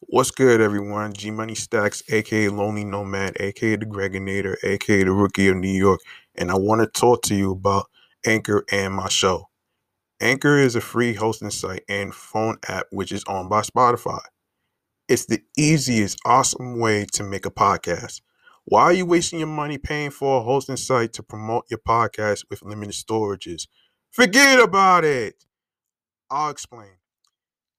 What's good, everyone? G Money Stacks, aka Lonely Nomad, aka the Greginator, aka the Rookie of New York, and I want to talk to you about Anchor and my show. Anchor is a free hosting site and phone app which is owned by Spotify. It's the easiest, awesome way to make a podcast. Why are you wasting your money paying for a hosting site to promote your podcast with limited storages? Forget about it. I'll explain.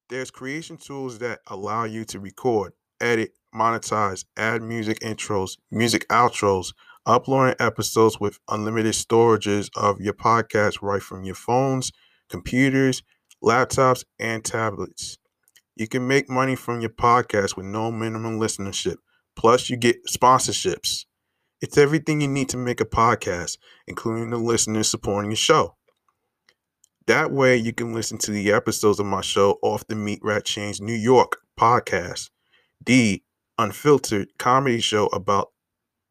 There's creation tools that allow you to record, edit, monetize, add music intros, music outros, uploading episodes with unlimited storages of your podcast right from your phones, computers, laptops, and tablets. You can make money from your podcast with no minimum listenership. Plus, you get sponsorships. It's everything you need to make a podcast, including the listeners supporting your show. That way, you can listen to the episodes of my show off the Meatrack Chainz New York podcast, the unfiltered comedy show about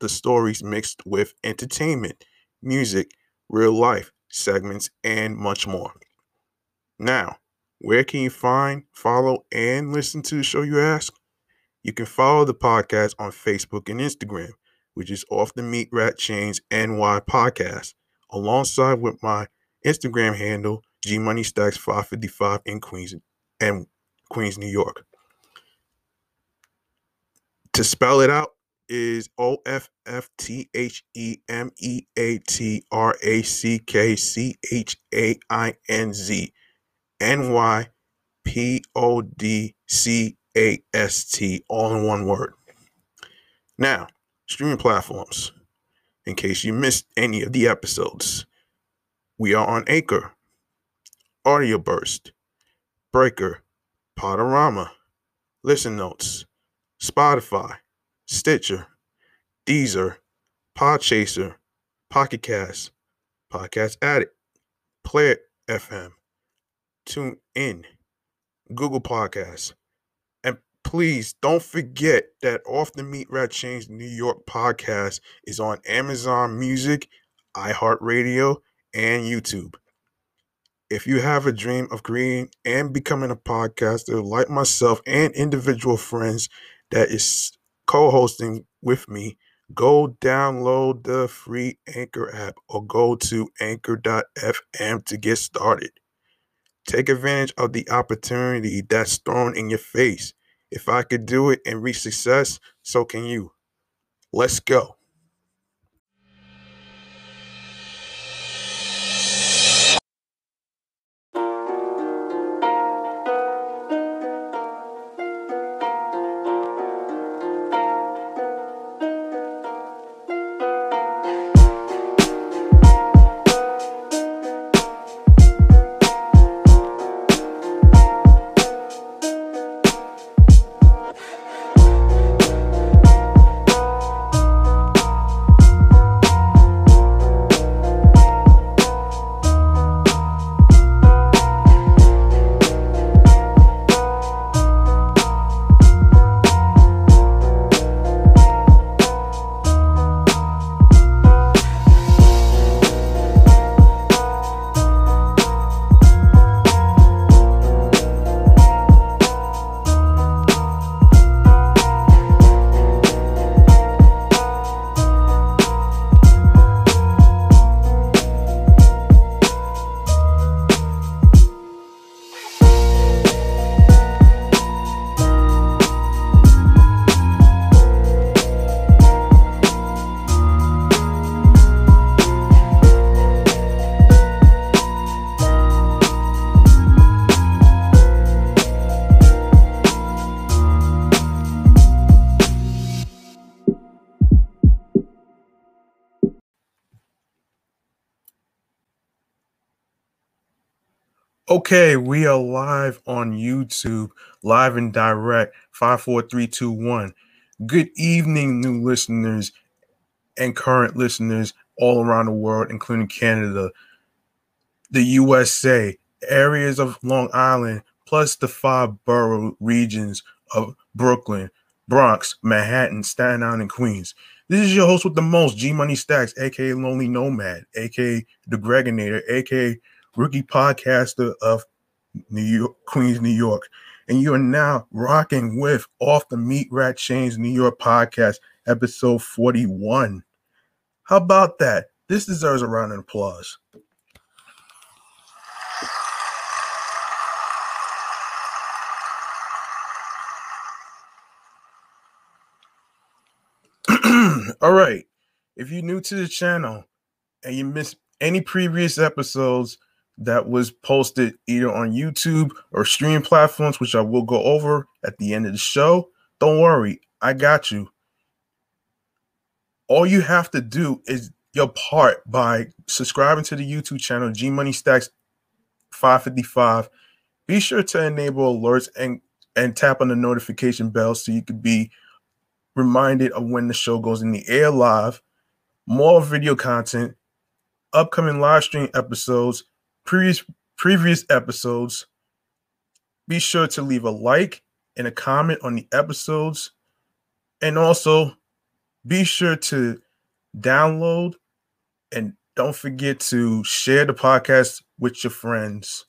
the stories mixed with entertainment, music, real life segments, and much more. Now, where can you find, follow, and listen to the show, you ask? You can follow the podcast on Facebook and Instagram, which is Off the Meatrack Chainz NY Podcast, alongside with my Instagram handle, G Money Stacks 555 in Queens and Queens, New York. To spell it out is O F F T H E M E A T R A C K C H A I N Z N Y P O D C A S T, all in one word. Now, streaming platforms. In case you missed any of the episodes, we are on Anchor, Audio Burst, Breaker, Podorama, Listen Notes, Spotify, Stitcher, Deezer, Podchaser, Pocket Cast, Podcast Addict, Player FM, Tune In, Google Podcasts, and please don't forget that Off the Meatrack Chainz New York podcast is on Amazon Music, iHeartRadio, and YouTube. If you have a dream of creating and becoming a podcaster like myself and individual friends that is co hosting with me, go download the free Anchor app or go to anchor.fm to get started. Take advantage of the opportunity that's thrown in your face. If I could do it and reach success, so can you. Let's go. Okay, we are live on YouTube, live and direct, 54321. Good evening, new listeners and current listeners all around the world, including Canada, the USA, areas of Long Island, plus the five borough regions of Brooklyn, Bronx, Manhattan, Staten Island, and Queens. This is your host with the most, G Money Stacks, aka Lonely Nomad, aka The Greginator, aka rookie podcaster of New York, Queens, New York. and you are now rocking with Off the Meatrack Chainz New York podcast, episode 41. How about that? This deserves a round of applause. All right. If you're new to the channel and you missed any previous episodes that was posted either on YouTube or streaming platforms, which I will go over at the end of the show, don't worry. I got you. All you have to do is your part by subscribing to the YouTube channel G Money Stacks 555. Be sure to enable alerts and and tap on the notification bell so you could be reminded of when the show goes in the air live, more video content, upcoming live stream episodes, previous previous episodes. Be sure to leave a like and a comment on the episodes. And also be sure to download and don't forget to share the podcast with your friends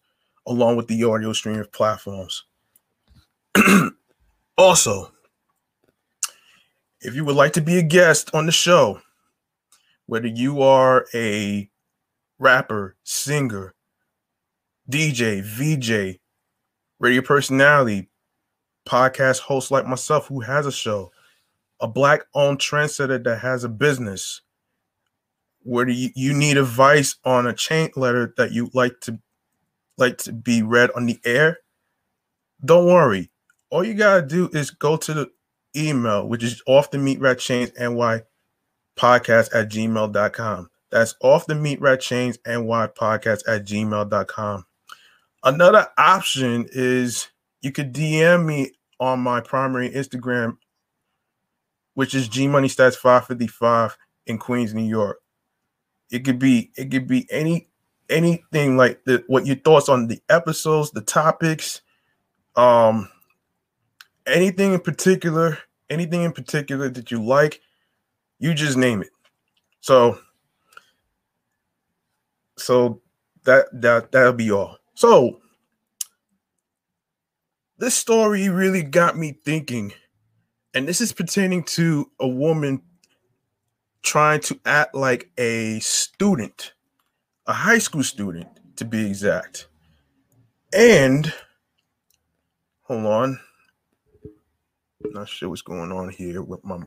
along with the audio streaming platforms. also, if you would like to be a guest on the show, whether you are a rapper, singer, DJ, VJ, radio personality, podcast host like myself who has a show, a black owned trendsetter that has a business, whether you, you need advice on a chain letter that you like to like to be read on the air, don't worry. All you gotta do is go to the email, which is off the meatrack chainz ny podcast at gmail.com. That's off the meatrack chainz ny podcast at gmail.com. Another option is you could DM me on my primary Instagram, which is G Money Stacks 555 in Queens, New York. It could be it could be any anything like the, what your thoughts on the episodes, the topics, um, anything in particular, anything in particular that you like, you just name it. So, so that that that'll be all. So, this story really got me thinking, and this is pertaining to a woman trying to act like a student, a high school student to be exact. And hold on. Not sure what's going on here with my.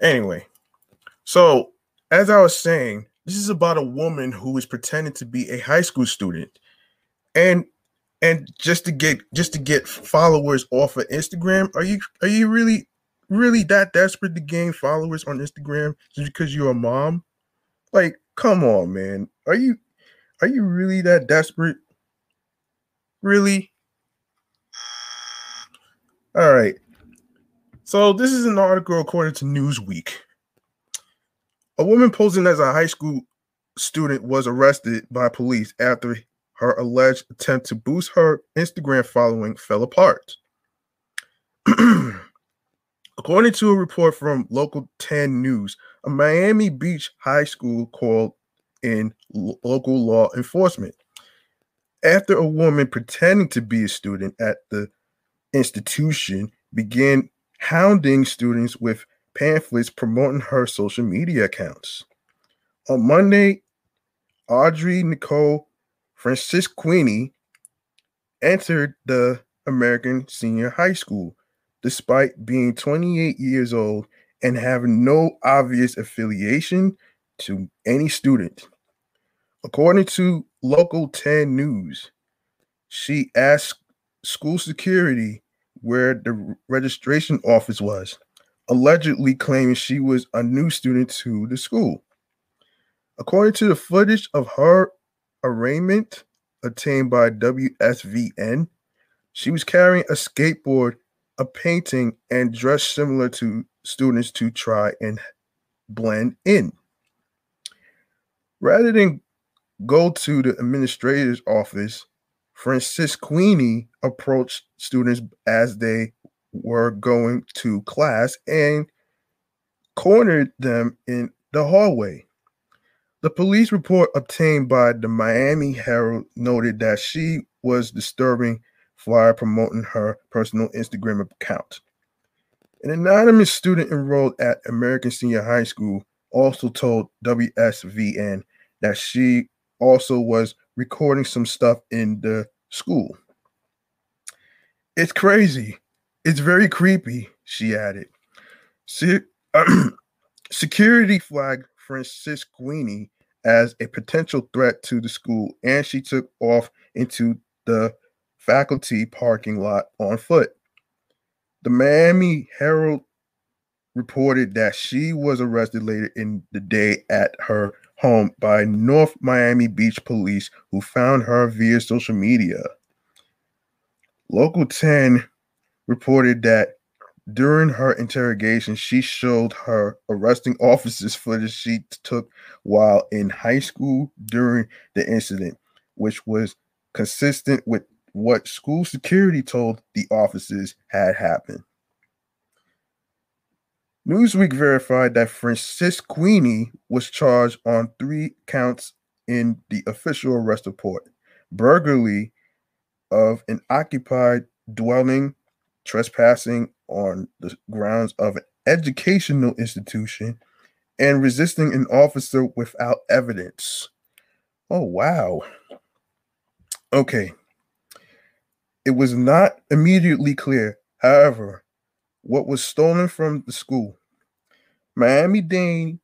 Anyway, so as I was saying, this is about a woman who is pretending to be a high school student, and and just to get just to get followers off of Instagram. Are you are you really really that desperate to gain followers on Instagram just because you're a mom? Like, come on, man. Are you are you really that desperate? Really? All right. So this is an article according to Newsweek. A woman posing as a high school student was arrested by police after her alleged attempt to boost her Instagram following fell apart. According to a report from Local 10 News, a Miami Beach high school called in local law enforcement after a woman pretending to be a student at the institution began hounding students with pamphlets promoting her social media accounts. On Monday, Audrey Nicole Francisquini entered the American Senior High School despite being 28 years old and having no obvious affiliation to any student. According to Local 10 News, she asked school security where the registration office was, allegedly claiming she was a new student to the school. According to the footage of her arraignment obtained by WSVN, she was carrying a skateboard, a painting, and dressed similar to students to try and blend in. Rather than go to the administrator's office, Francisquini approached students as they were going to class and cornered them in the hallway. The police report obtained by the Miami Herald noted that she was disturbing flyer promoting her personal Instagram account. An anonymous student enrolled at American Senior High School also told WSVN that she also was recording some stuff in the school. It's crazy. It's very creepy, she added. Se- security flagged Francisquini as a potential threat to the school, and she took off into the faculty parking lot on foot. The Miami Herald reported that she was arrested later in the day at her home by North Miami Beach police who found her via social media. Local 10 reported that during her interrogation, she showed her arresting officers footage she took while in high school during the incident, which was consistent with what school security told the officers had happened. Newsweek verified that Francisquini was charged on three counts in the official arrest report burglary of an occupied dwelling, trespassing on the grounds of an educational institution, and resisting an officer without evidence. Oh, wow. Okay. It was not immediately clear, however, what was stolen from the school. Miami Dade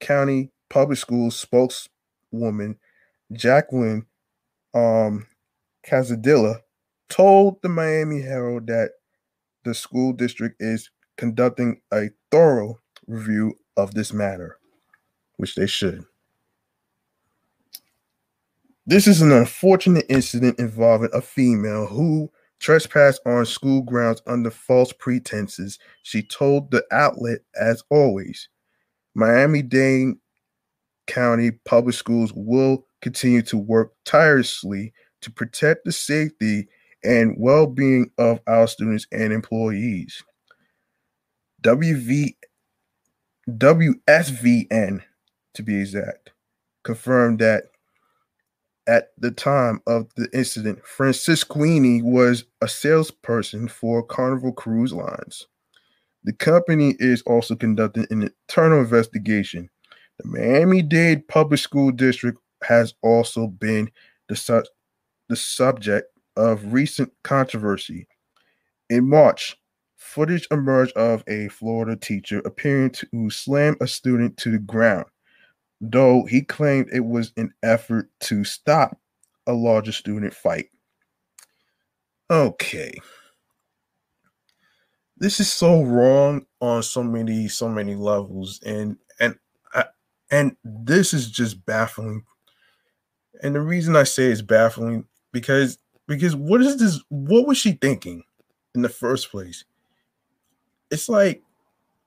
County Public Schools spokeswoman Jacqueline um, Calzadilla told the Miami Herald that the school district is conducting a thorough review of this matter, which they should. This is an unfortunate incident involving a female who trespassed on school grounds under false pretenses. She told the outlet, as always, Miami Dade County Public Schools will continue to work tirelessly to protect the safety and well being of our students and employees. WV, WSVN, to be exact, confirmed that at the time of the incident, Francisquini was a salesperson for Carnival Cruise Lines. The company is also conducting an internal investigation. The Miami Dade Public School District has also been the, su- the subject of recent controversy. In March, footage emerged of a Florida teacher appearing to slam a student to the ground, though he claimed it was an effort to stop a larger student fight. Okay. This is so wrong on so many so many levels and and uh, and this is just baffling. And the reason I say it's baffling because because what is this? What was she thinking in the first place? It's like,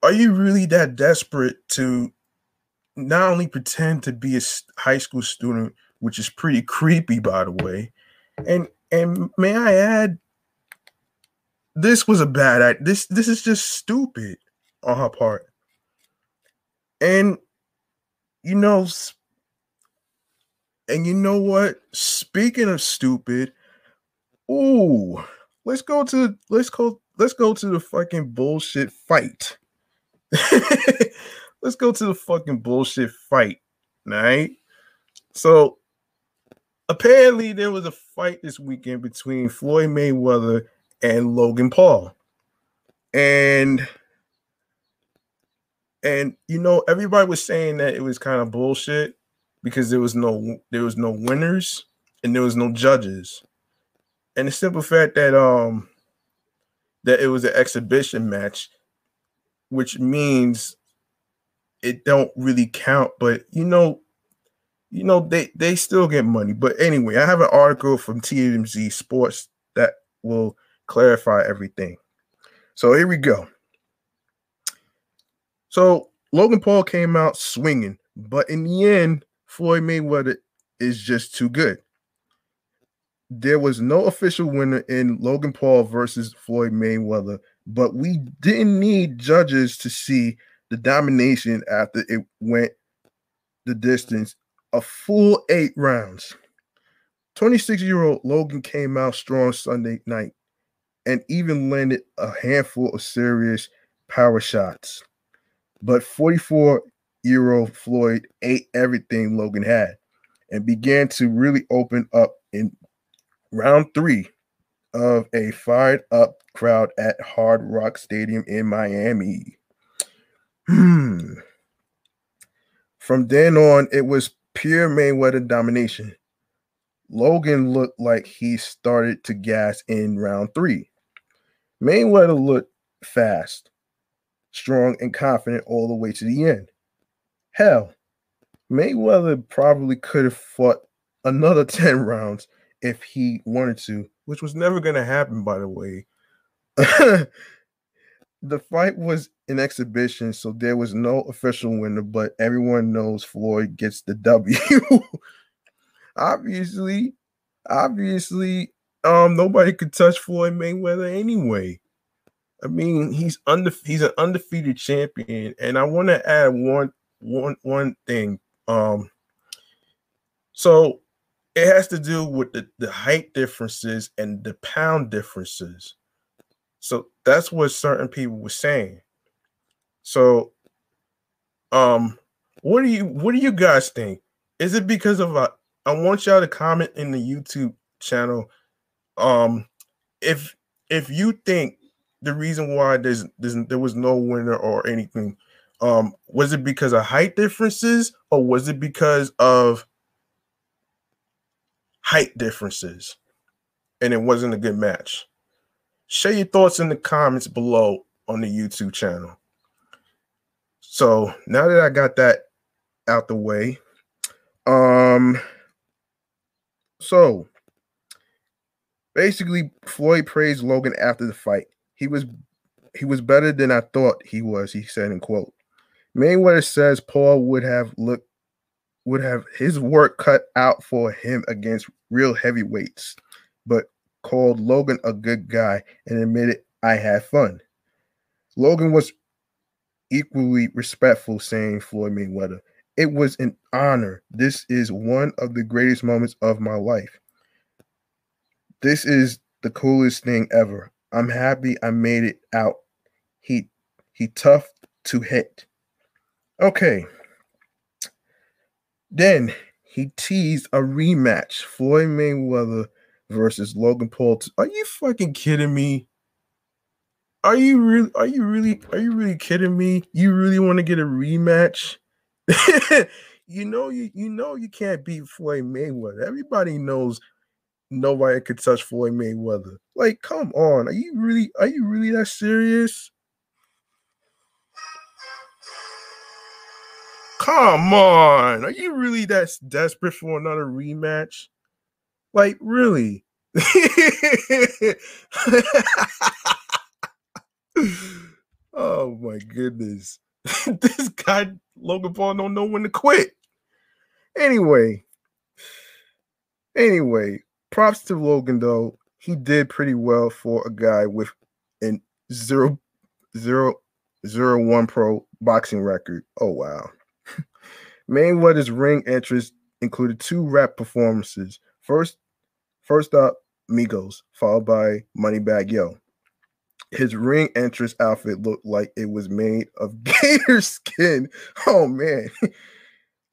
are you really that desperate to not only pretend to be a high school student, which is pretty creepy, by the way, and and may I add, this was a bad this this is just stupid on her part, and you know, and you know what? Speaking of stupid, Ooh, let's go to let's go let's go to the fucking bullshit fight. let's go to the fucking bullshit fight. Right? So apparently there was a fight this weekend between Floyd Mayweather and Logan Paul. And and you know everybody was saying that it was kind of bullshit because there was no there was no winners and there was no judges and the simple fact that um that it was an exhibition match, which means it don't really count. But you know, you know they they still get money. But anyway, I have an article from TMZ Sports that will clarify everything. So here we go. So Logan Paul came out swinging, but in the end, Floyd Mayweather is just too good there was no official winner in Logan Paul versus Floyd Mayweather, but we didn't need judges to see the domination after it went the distance a full eight rounds. 26 year old Logan came out strong Sunday night and even landed a handful of serious power shots. But 44 year old Floyd ate everything Logan had and began to really open up in round three of a fired up crowd at Hard Rock Stadium in Miami. Hmm. From then on, it was pure Mayweather domination. Logan looked like he started to gas in round three. Mayweather looked fast, strong, and confident all the way to the end. Hell, Mayweather probably could have fought another 10 rounds if he wanted to, which was never going to happen, by the way. the fight was an exhibition, so there was no official winner, but everyone knows Floyd gets the W. obviously, obviously, um, nobody could touch Floyd Mayweather anyway. I mean, he's under he's an undefeated champion, and I want to add one one one thing. Um, so it has to do with the, the height differences and the pound differences. So that's what certain people were saying. So, um, what do you what do you guys think? Is it because of a? I want y'all to comment in the YouTube channel. Um, if if you think the reason why there's, there's there was no winner or anything, um, was it because of height differences or was it because of height differences and it wasn't a good match? Share your thoughts in the comments below on the YouTube channel. So now that I got that out the way, um, so basically Floyd praised Logan after the fight. He was he was better than I thought he was, he said in quote. Mayweather says Paul would have looked would have his work cut out for him against real heavyweights, but called Logan a good guy and admitted I had fun. Logan was equally respectful, saying Floyd Mayweather, It was an honor. This is one of the greatest moments of my life. This is the coolest thing ever. I'm happy I made it out. He he tough to hit. Okay. Then he teased a rematch. Floyd Mayweather versus Logan Paul. Are you fucking kidding me? Are you really are you really are you really kidding me? You really want to get a rematch? you know you you know you can't beat Floyd Mayweather. Everybody knows nobody could touch Floyd Mayweather. Like, come on. Are you really are you really that serious? Come on. Are you really that desperate for another rematch? Like, really? oh my goodness. this guy, Logan Paul, don't know when to quit. Anyway, anyway, props to Logan though. He did pretty well for a guy with an zero zero zero one pro boxing record. Oh wow. Mayweather's ring entrance included two rap performances. First, first up, Migos, followed by Moneybagg Yo. His ring entrance outfit looked like it was made of gator skin. Oh man.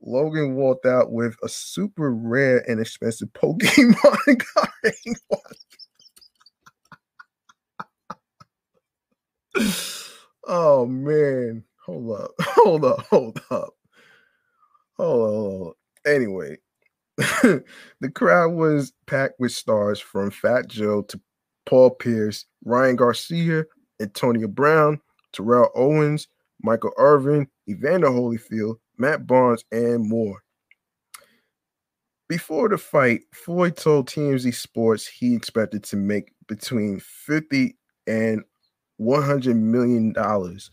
Logan walked out with a super rare and expensive Pokemon card. oh man. Hold up. Hold up. Hold up. Oh, anyway, the crowd was packed with stars from Fat Joe to Paul Pierce, Ryan Garcia, Antonio Brown, Terrell Owens, Michael Irvin, Evander Holyfield, Matt Barnes, and more. Before the fight, Floyd told TMZ Sports he expected to make between 50 and 100 million dollars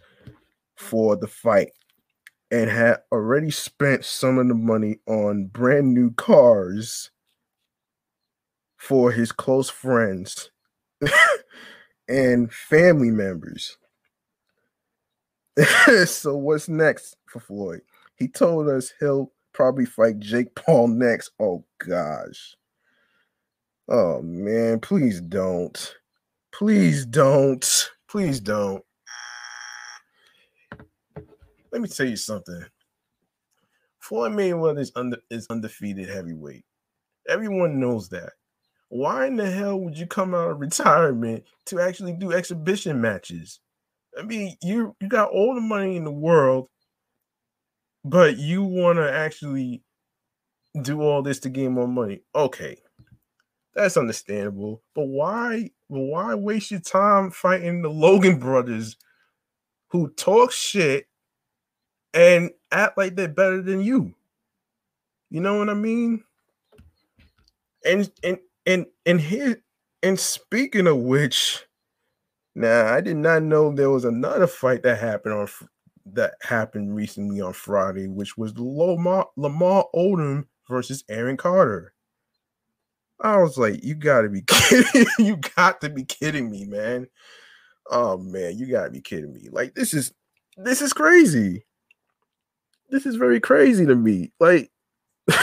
for the fight and had already spent some of the money on brand new cars for his close friends and family members. so what's next for Floyd? He told us he'll probably fight Jake Paul next. Oh gosh. Oh man, please don't. Please don't. Please don't. Let me tell you something. Floyd Mayweather is under is undefeated heavyweight. Everyone knows that. Why in the hell would you come out of retirement to actually do exhibition matches? I mean, you you got all the money in the world, but you want to actually do all this to gain more money. Okay, that's understandable. But why? Why waste your time fighting the Logan brothers, who talk shit and act like they're better than you? You know what I mean? And and and and here and speaking of which, now I did not know there was another fight that happened on that happened recently on Friday, which was Lamar Lamar Odom versus Aaron Carter. I was like, you gotta be kidding. you got to be kidding me, man. Oh man, you gotta be kidding me. Like, this is this is crazy. This is very crazy to me. Like,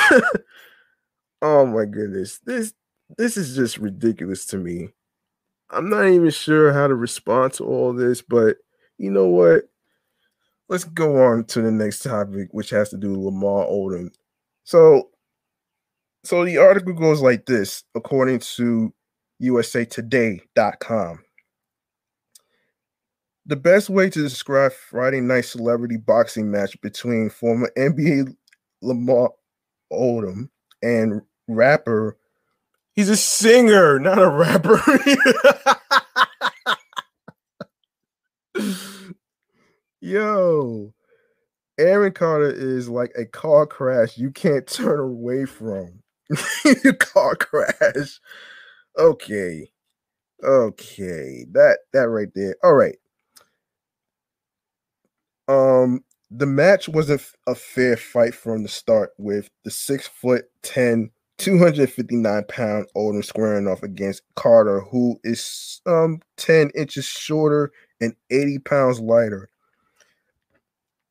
oh my goodness. This this is just ridiculous to me. I'm not even sure how to respond to all this, but you know what? Let's go on to the next topic, which has to do with Lamar Odom. So, so the article goes like this, according to USAToday.com. The best way to describe Friday night celebrity boxing match between former NBA Lamar Odom and rapper He's a singer, not a rapper. Yo, Aaron Carter is like a car crash you can't turn away from. car crash. Okay. Okay. That that right there. All right. Um the match wasn't a fair fight from the start with the six foot ten 259 pound Odom squaring off against Carter, who is um 10 inches shorter and 80 pounds lighter.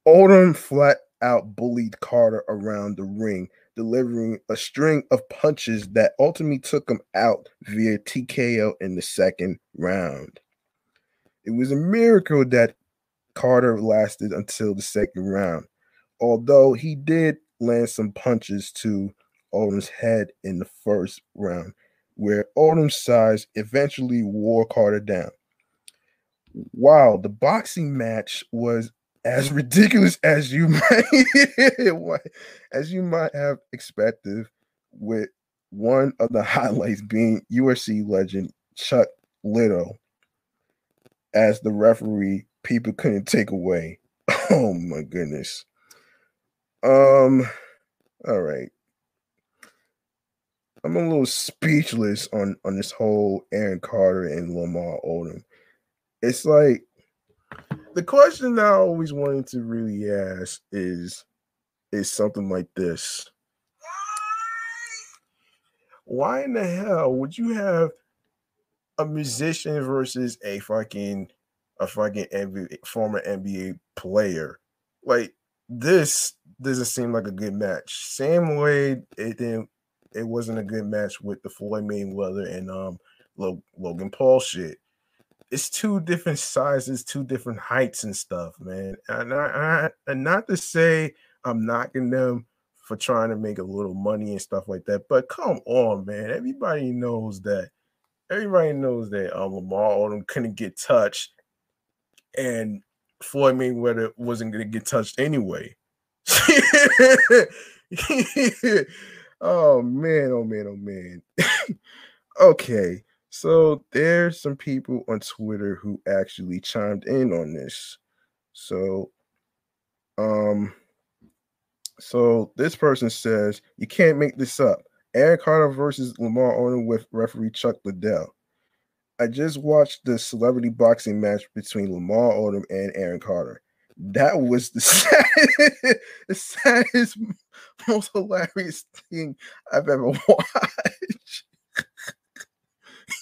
Odom flat out bullied Carter around the ring, delivering a string of punches that ultimately took him out via TKO in the second round. It was a miracle that Carter lasted until the second round, although he did land some punches to Odom's head in the first round, where Odom's size eventually wore Carter down. Wow, the boxing match was as ridiculous as you might as you might have expected, with one of the highlights being UFC legend Chuck Liddell as the referee. People couldn't take away. Oh my goodness. Um. All right. I'm a little speechless on on this whole Aaron Carter and Lamar Odom. It's like the question that I always wanted to really ask is is something like this. Why in the hell would you have a musician versus a fucking a fucking NBA, former NBA player? Like this doesn't seem like a good match. Same way it didn't it wasn't a good match with the Floyd Mayweather and um Logan Paul shit. It's two different sizes, two different heights and stuff, man. And I, I and not to say I'm knocking them for trying to make a little money and stuff like that, but come on, man. Everybody knows that. Everybody knows that um, Lamar Odom couldn't get touched, and Floyd Mayweather wasn't going to get touched anyway. Oh man, oh man, oh man. okay, so there's some people on Twitter who actually chimed in on this. So, um, so this person says you can't make this up. Aaron Carter versus Lamar Odom with referee Chuck Liddell. I just watched the celebrity boxing match between Lamar Odom and Aaron Carter that was the saddest, the saddest, most hilarious thing I've ever watched.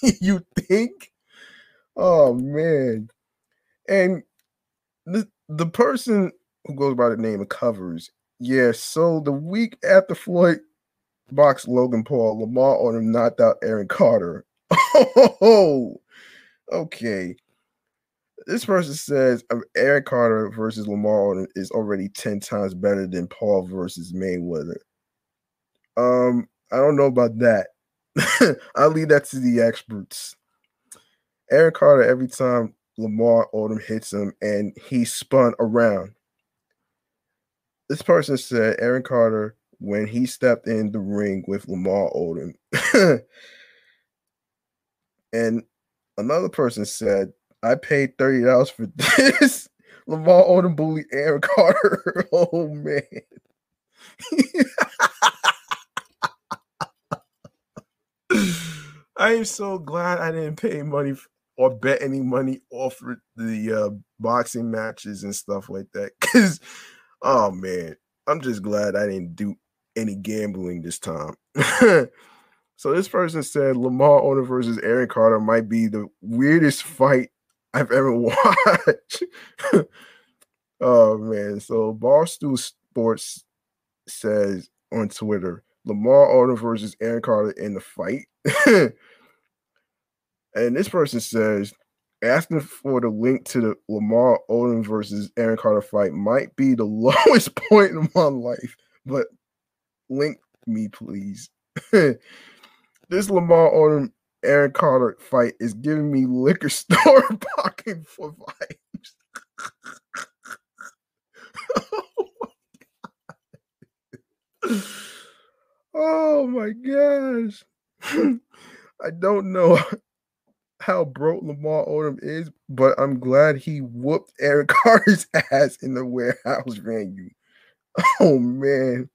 you think? Oh man. And the the person who goes by the name of covers, yeah. So the week after Floyd boxed Logan Paul, Lamar Odom knocked out Aaron Carter. Oh, okay. This person says um, Aaron Carter versus Lamar is already 10 times better than Paul versus Mayweather. Um, I don't know about that. I'll leave that to the experts. Aaron Carter, every time Lamar Odom hits him and he spun around. This person said Aaron Carter, when he stepped in the ring with Lamar Odom. and another person said, I paid $30 for this. Lamar Odom bullied Aaron Carter. oh, man. I am so glad I didn't pay money or bet any money off the uh, boxing matches and stuff like that. Because, oh man, I'm just glad I didn't do any gambling this time. So this person said Lamar Odom versus Aaron Carter might be the weirdest fight I've ever watched. oh man, so Barstool Sports says on Twitter, Lamar Odom versus Aaron Carter in the fight. and this person says asking for the link to the Lamar Odom versus Aaron Carter fight might be the lowest point in my life, but link me, please. This Lamar Odom Aaron Carter fight is giving me liquor store pocket for vibes. oh my gosh. I don't know how broke Lamar Odom is, but I'm glad he whooped Eric Carter's ass in the warehouse venue. Oh man.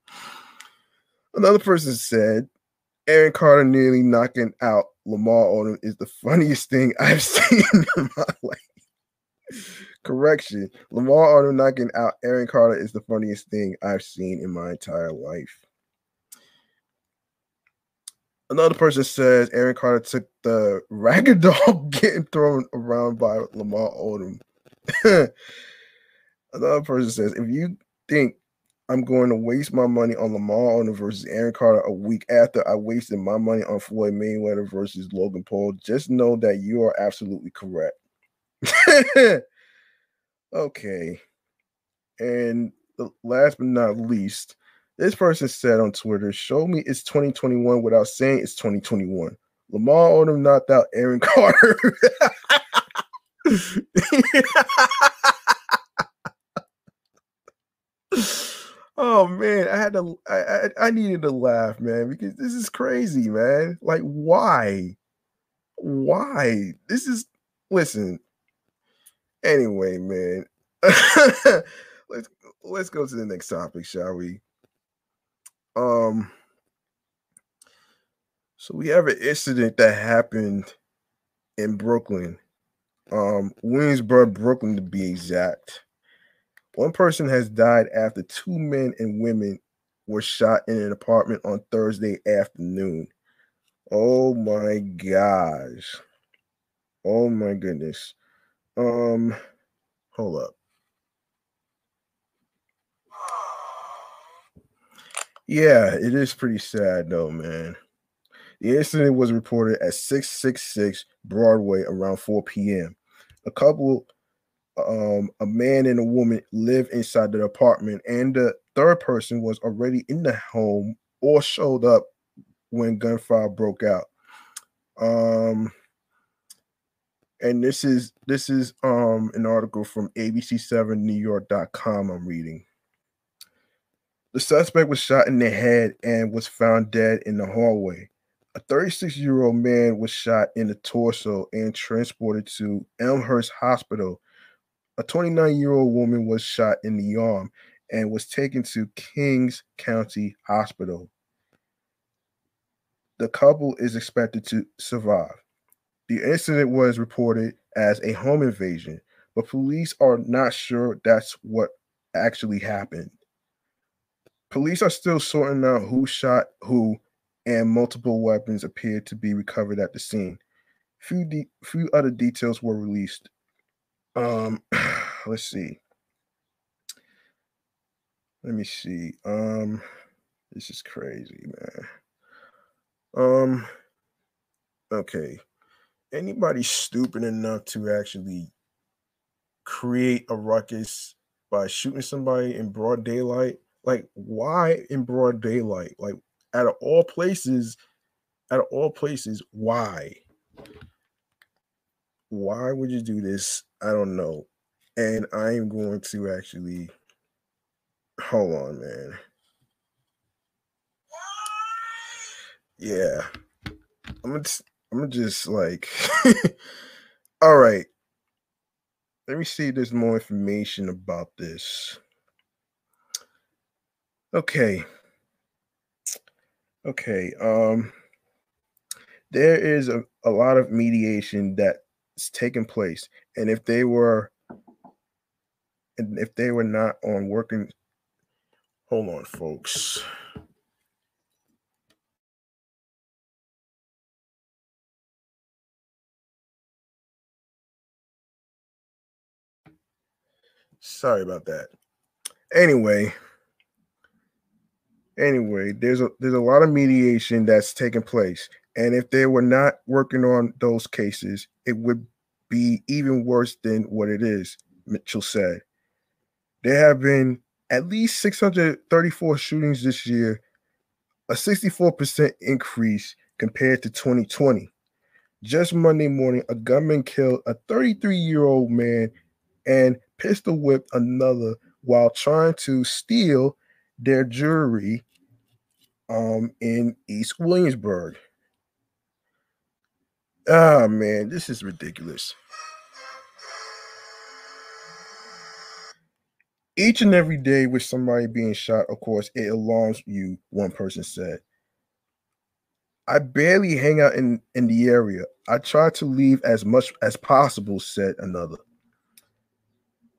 Another person said Aaron Carter nearly knocking out Lamar Odom is the funniest thing I've seen in my life. Correction. Lamar Odom knocking out Aaron Carter is the funniest thing I've seen in my entire life. Another person says Aaron Carter took the ragged ragdoll getting thrown around by Lamar Odom. Another person says, if you think I'm going to waste my money on Lamar Odom versus Aaron Carter a week after I wasted my money on Floyd Mayweather versus Logan Paul, just know that you are absolutely correct. okay. And last but not least, this person said on Twitter, show me it's 2021 without saying it's 2021. Lamar Odom knocked out Aaron Carter. oh man, I had to I, I, I needed to laugh, man, because this is crazy, man. Like, why? Why? This is listen. Anyway, man. let's let's go to the next topic, shall we? Um, so we have an incident that happened in Brooklyn, um, Williamsburg, Brooklyn to be exact. One person has died after two men and women were shot in an apartment on Thursday afternoon. Oh my gosh. Oh my goodness. Um, hold up. Yeah, it is pretty sad though, man. The incident was reported at 666 Broadway around 4 p.m. A couple, um, a man and a woman live inside the apartment, and the third person was already in the home or showed up when gunfire broke out. Um, and this is this is um an article from ABC7NewYork.com. I'm reading. The suspect was shot in the head and was found dead in the hallway. A 36 year old man was shot in the torso and transported to Elmhurst Hospital. A 29 year old woman was shot in the arm and was taken to Kings County Hospital. The couple is expected to survive. The incident was reported as a home invasion, but police are not sure that's what actually happened. Police are still sorting out who shot who, and multiple weapons appear to be recovered at the scene. Few de- few other details were released. Um, let's see. Let me see. Um, this is crazy, man. Um. Okay. Anybody stupid enough to actually create a ruckus by shooting somebody in broad daylight? Like, why in broad daylight? Like, out of all places, out of all places, why? Why would you do this? I don't know. And I am going to actually hold on, man. Yeah. I'm gonna I'm gonna just like all right. Let me see if there's more information about this. Okay. Okay. Um there is a, a lot of mediation that's taking place. And if they were and if they were not on working hold on, folks. Sorry about that. Anyway, anyway, there's a there's a lot of mediation that's taking place, and if they were not working on those cases, it would be even worse than what it is. Mitchell said. There have been at least 634 shootings this year, a 64% increase compared to 2020. Just Monday morning, a gunman killed a 33 year old man and pistol whipped another while trying to steal their jewelry um, in East Williamsburg. Ah, man, this is ridiculous. Each and every day with somebody being shot, of course, it alarms you, one person said. I barely hang out in, in the area. I try to leave as much as possible, said another.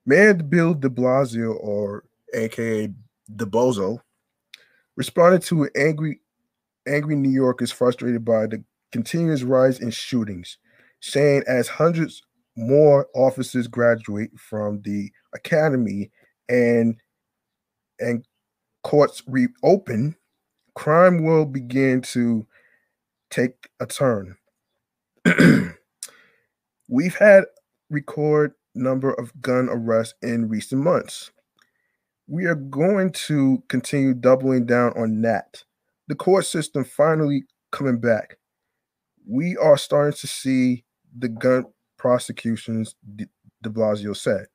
Mayor Bill de Blasio, or aka De Bozo, responded to an angry angry New Yorkers frustrated by the continuous rise in shootings, saying as hundreds more officers graduate from the academy and and courts reopen, crime will begin to take a turn. We've had record number of gun arrests in recent months. We are going to continue doubling down on that. The court system finally coming back. We are starting to see the gun prosecutions, de Blasio said.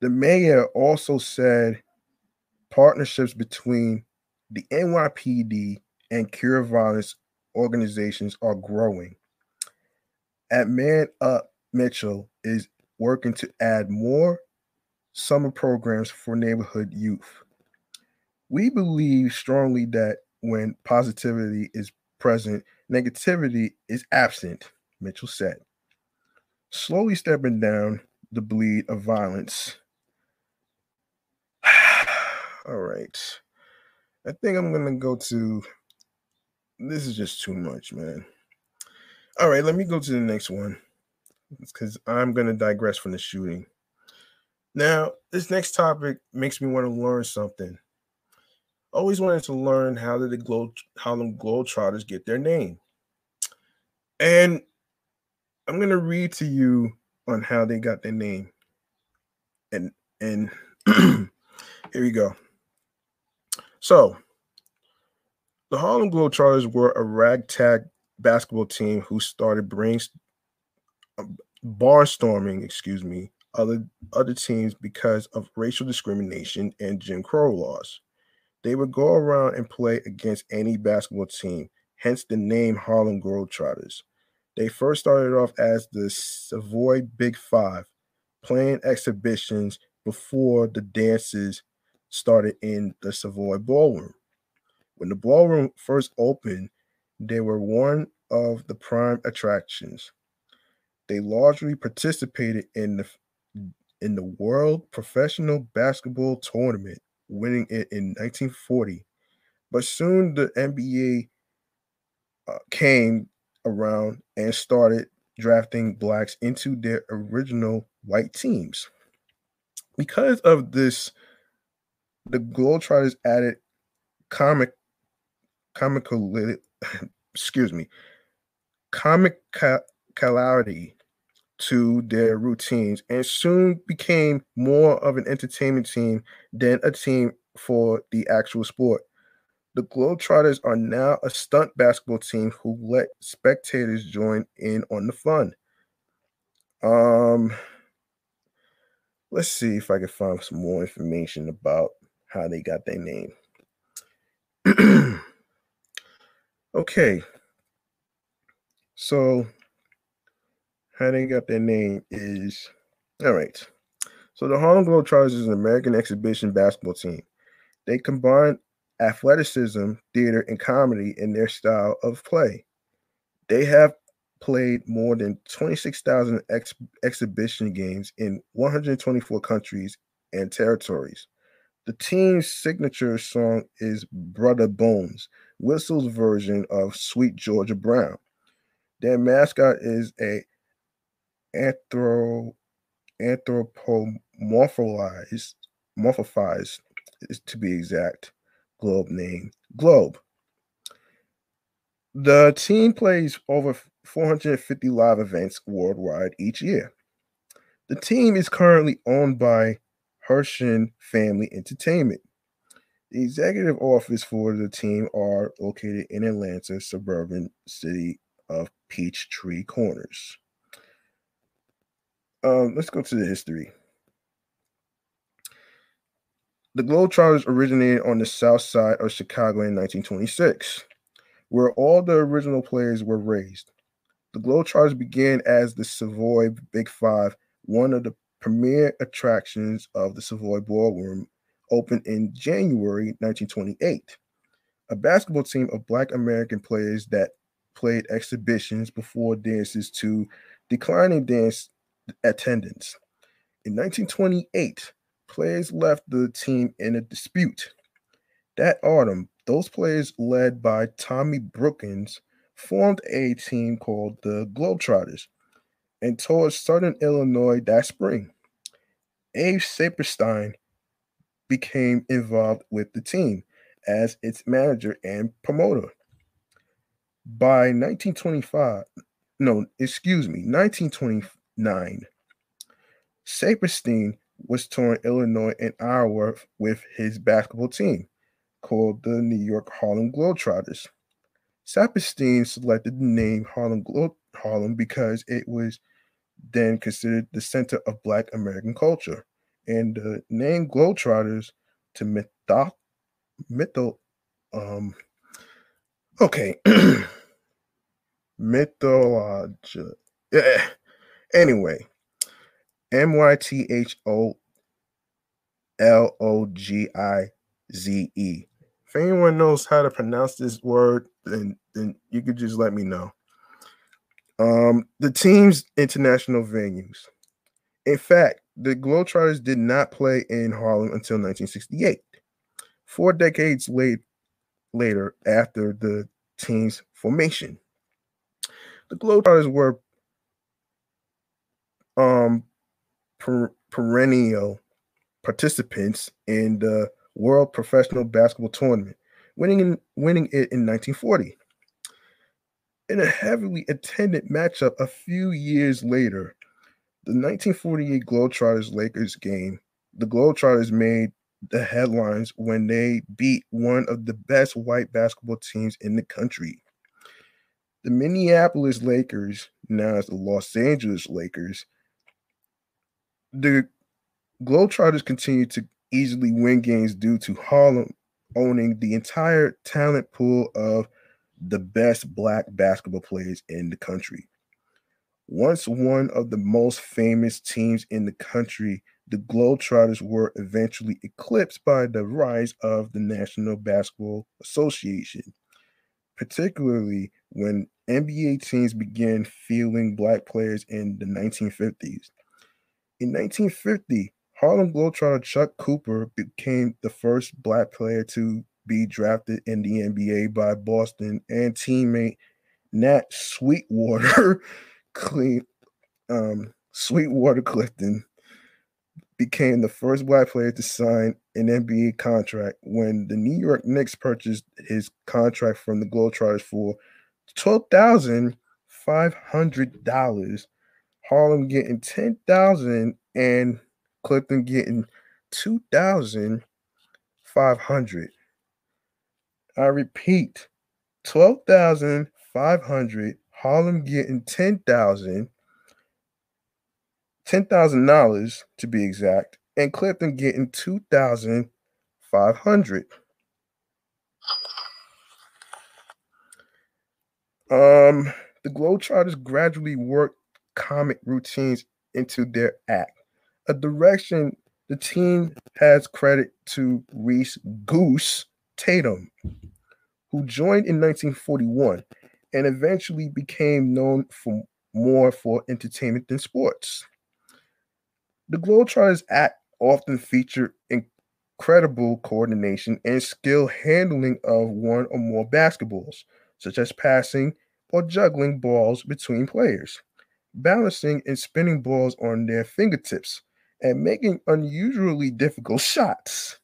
The mayor also said partnerships between the NYPD and Cure Violence organizations are growing. At Man Up uh, Mitchell is working to add more summer programs for neighborhood youth. We believe strongly that when positivity is present, negativity is absent, Mitchell said. Slowly stepping down the bleed of violence all right. I think I'm gonna go to this is just too much, man. All right, let me go to the next one because I'm gonna digress from the shooting. Now, this next topic makes me want to learn something. Always wanted to learn how did the Globe Harlem Globetrotters get their name, and I'm gonna read to you on how they got their name. And and here we go. So, the Harlem Globetrotters were a ragtag basketball team who started brain um, barnstorming, excuse me, other other teams because of racial discrimination and Jim Crow laws. They would go around and play against any basketball team, hence the name Harlem Globetrotters. They first started off as the Savoy Big Five, playing exhibitions before the dances started in the Savoy Ballroom. When the ballroom first opened, they were one of the prime attractions. They largely participated in the in the World Professional Basketball Tournament, winning it in 1940. But soon the NBA uh, came around and started drafting blacks into their original white teams. Because of this the Globetrotters added comic comical excuse me, comic comicality to their routines and soon became more of an entertainment team than a team for the actual sport. The Globetrotters are now a stunt basketball team who let spectators join in on the fun. Um, let's see if I can find some more information about how they got their name. okay, so how they got their name is all right. So the Harlem Globetrotters is an American exhibition basketball team. They combine athleticism, theater, and comedy in their style of play. They have played more than 26,000 ex- exhibition games in 124 countries and territories. The team's signature song is Brother Bones, Whistle's version of Sweet Georgia Brown. Their mascot is a anthro anthropomorphized morphized to be exact globe name globe the team plays over 450 live events worldwide each year the team is currently owned by Herschend Family Entertainment. The executive office for the team are located in Atlanta, suburban city of Peachtree Corners. Um, let's go to the history. The Globetrotters originated on the south side of Chicago in 1926, where all the original players were raised. The Globetrotters began as the Savoy Big Five, one of the premier attractions of the Savoy Ballroom, opened in January 1928. A basketball team of Black American players that played exhibitions before dances to declining dance attendance. In 1928, players left the team in a dispute. That autumn, those players, led by Tommy Brookins, formed a team called the Globetrotters and toured Southern Illinois that spring. Abe Saperstein became involved with the team as its manager and promoter. By 1925, no, excuse me, 1929, Saperstein was touring Illinois and Iowa with his basketball team called the New York Harlem Globetrotters. Saperstein selected the name Harlem Glo- Harlem because it was then considered the center of Black American culture, and the name Globetrotters to mytho, mytho, um, okay, mythology. Yeah. Anyway, M Y T H O L O G I Z E. If anyone knows how to pronounce this word, then then you could just let me know. Um, the team's international venues. In fact, the Globetrotters did not play in Harlem until 1968, four decades late, later after the team's formation. The Globetrotters were um, per- perennial participants in the World Professional Basketball Tournament, winning in, winning it in 1940 in a heavily attended matchup a few years later, the 1948 Globetrotters Lakers game, the Globetrotters made the headlines when they beat one of the best white basketball teams in the country. The Minneapolis Lakers, now as the Los Angeles Lakers, the Globetrotters continue to easily win games due to Harlem owning the entire talent pool of the best black basketball players in the country. Once one of the most famous teams in the country, the Globetrotters were eventually eclipsed by the rise of the National Basketball Association, particularly when NBA teams began fielding black players in the 1950s. In 1950, Harlem Globetrotter Chuck Cooper became the first black player to be drafted in the NBA by Boston and teammate Nat Sweetwater Clean um, Sweetwater Clifton. became the first black player to sign an NBA contract when the New York Knicks purchased his contract from the Globetrotters for twelve thousand five hundred dollars. Harlem getting ten thousand and Clifton getting two thousand five hundred. I repeat, twelve thousand five hundred. Harlem getting ten thousand. Ten thousand dollars to be exact, and Clifton getting two thousand five hundred. Um, the Globetrotters gradually worked comic routines into their act, a direction the team has credit to Reece Goose Tatum, who joined in 1941 and eventually became known for more for entertainment than sports. The Globetrotters act often featured incredible coordination and skill handling of one or more basketballs, such as passing or juggling balls between players, balancing and spinning balls on their fingertips, and making unusually difficult shots.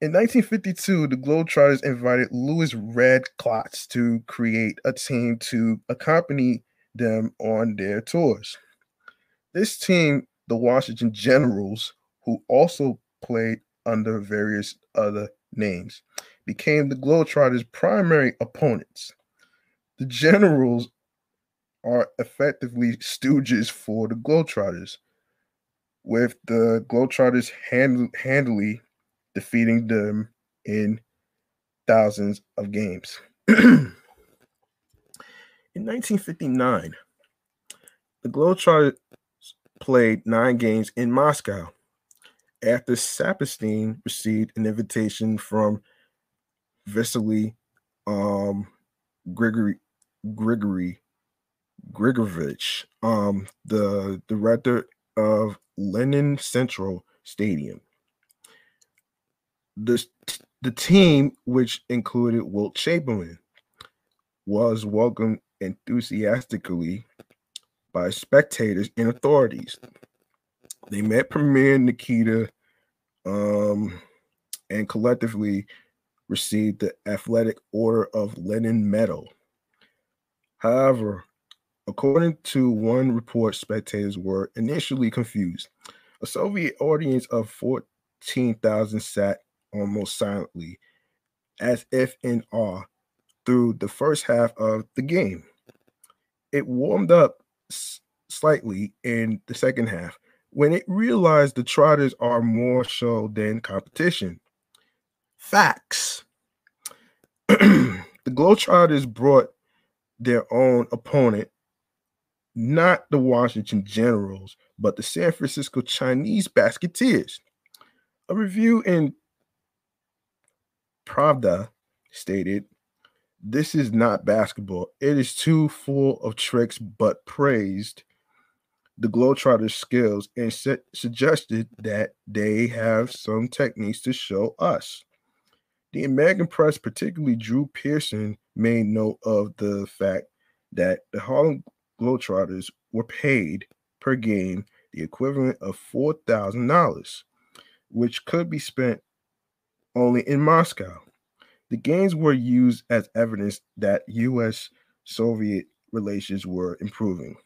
In 1952, the Globetrotters invited Louis Red Klotz to create a team to accompany them on their tours. This team, the Washington Generals, who also played under various other names, became the Globetrotters' primary opponents. The Generals are effectively stooges for the Globetrotters, with the Globetrotters hand- handily defeating them in thousands of games. in 1959, the Globetrotters played nine games in Moscow after Saperstein received an invitation from Vasily um, Grigory Grigory Grigorovich, um, the director of Lenin Central Stadium. The, the team, which included Wilt Chamberlain, was welcomed enthusiastically by spectators and authorities. They met Premier Nikita um, and collectively received the Athletic Order of Lenin Medal. However, according to one report, spectators were initially confused. A Soviet audience of 14,000 sat almost silently, as if in awe, through the first half of the game. It warmed up s- slightly in the second half when it realized the Trotters are more show than competition. Facts. the Globetrotters brought their own opponent, not the Washington Generals, but the San Francisco Chinese Basketeers. A review in Pravda stated, This is not basketball. It is too full of tricks, but praised the Globetrotters' skills and su- suggested that they have some techniques to show us. The American press, particularly Drew Pearson, made note of the fact that the Harlem Globetrotters were paid per game the equivalent of $4,000, which could be spent only in Moscow. The games were used as evidence that US Soviet relations were improving,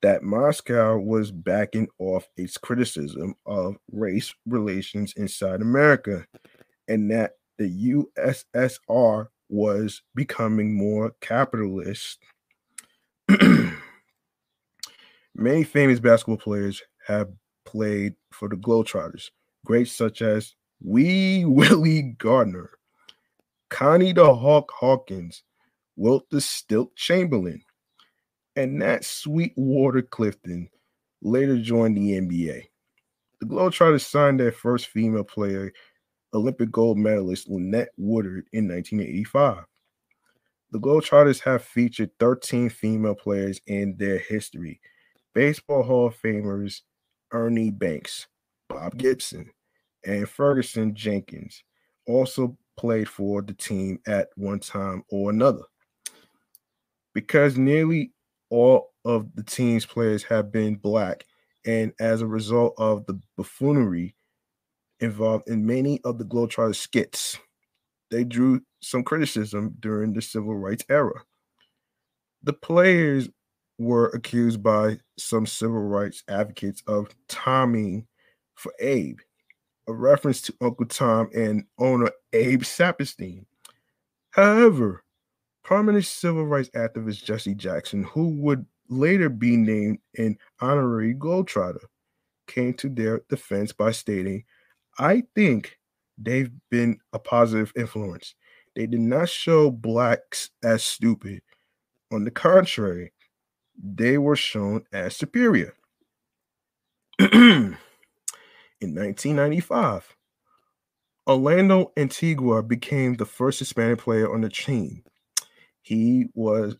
that Moscow was backing off its criticism of race relations inside America, and that the USSR was becoming more capitalist. Many famous basketball players have played for the Globetrotters, greats such as Wee Willie Gardner, Connie the Hawk Hawkins, Wilt the Stilt Chamberlain, and Nat Sweetwater Clifton later joined the NBA. The Globetrotters signed their first female player, Olympic gold medalist Lynette Woodard, in 1985. The Globetrotters have featured 13 female players in their history. Baseball Hall of Famers Ernie Banks, Bob Gibson, and Ferguson Jenkins also played for the team at one time or another. Because nearly all of the team's players have been black, and as a result of the buffoonery involved in many of the Globetrotter skits, they drew some criticism during the civil rights era. The players were accused by some civil rights advocates of timing for Abe, a reference to Uncle Tom and owner Abe Saperstein. However, prominent civil rights activist Jesse Jackson, who would later be named an honorary Gold Globetrotter, came to their defense by stating, I think they've been a positive influence. They did not show blacks as stupid. On the contrary, they were shown as superior. In 1995, Orlando Antigua became the first Hispanic player on the team. He was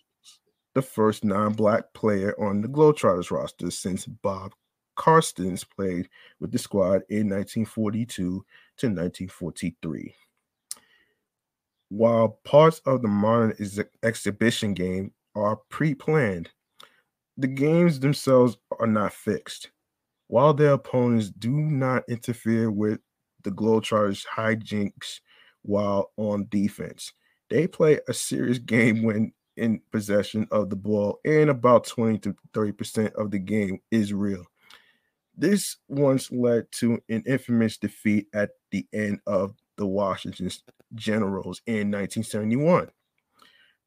the first non black player on the Globetrotters roster since Bob Karstens played with the squad in 1942 to 1943. While parts of the modern ex- exhibition game are pre planned, the games themselves are not fixed. While their opponents do not interfere with the Globetrotters' hijinks while on defense, they play a serious game when in possession of the ball, and about 20 to 30% of the game is real. This once led to an infamous defeat at the end of the Washington Generals in 1971.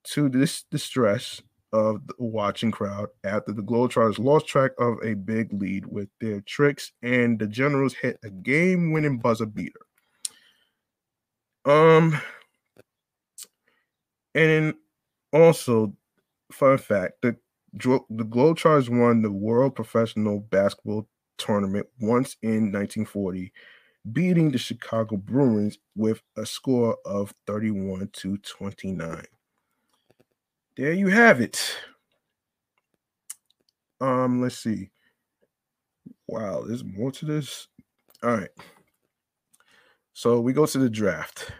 To this distress of the watching crowd after the Globetrotters lost track of a big lead with their tricks, and the Generals hit a game-winning buzzer beater. Um, and also, fun fact: the the Globetrotters won the World Professional Basketball Tournament once in 1940, beating the Chicago Bruins with a score of 31 to 29. There you have it. Um, let's see. Wow, there's more to this. All right. So we go to the draft.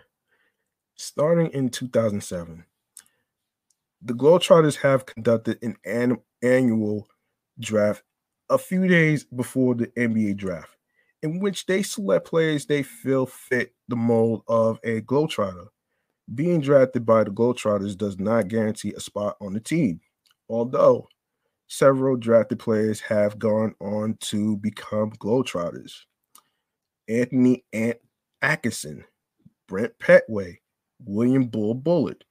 Starting in 2007, the Globetrotters have conducted an, an annual draft a few days before the NBA draft, in which they select players they feel fit the mold of a Globetrotter. Being drafted by the Globetrotters does not guarantee a spot on the team, although several drafted players have gone on to become Globetrotters. Anthony Ant Atkinson, Brent Petway, William Bull Bullard,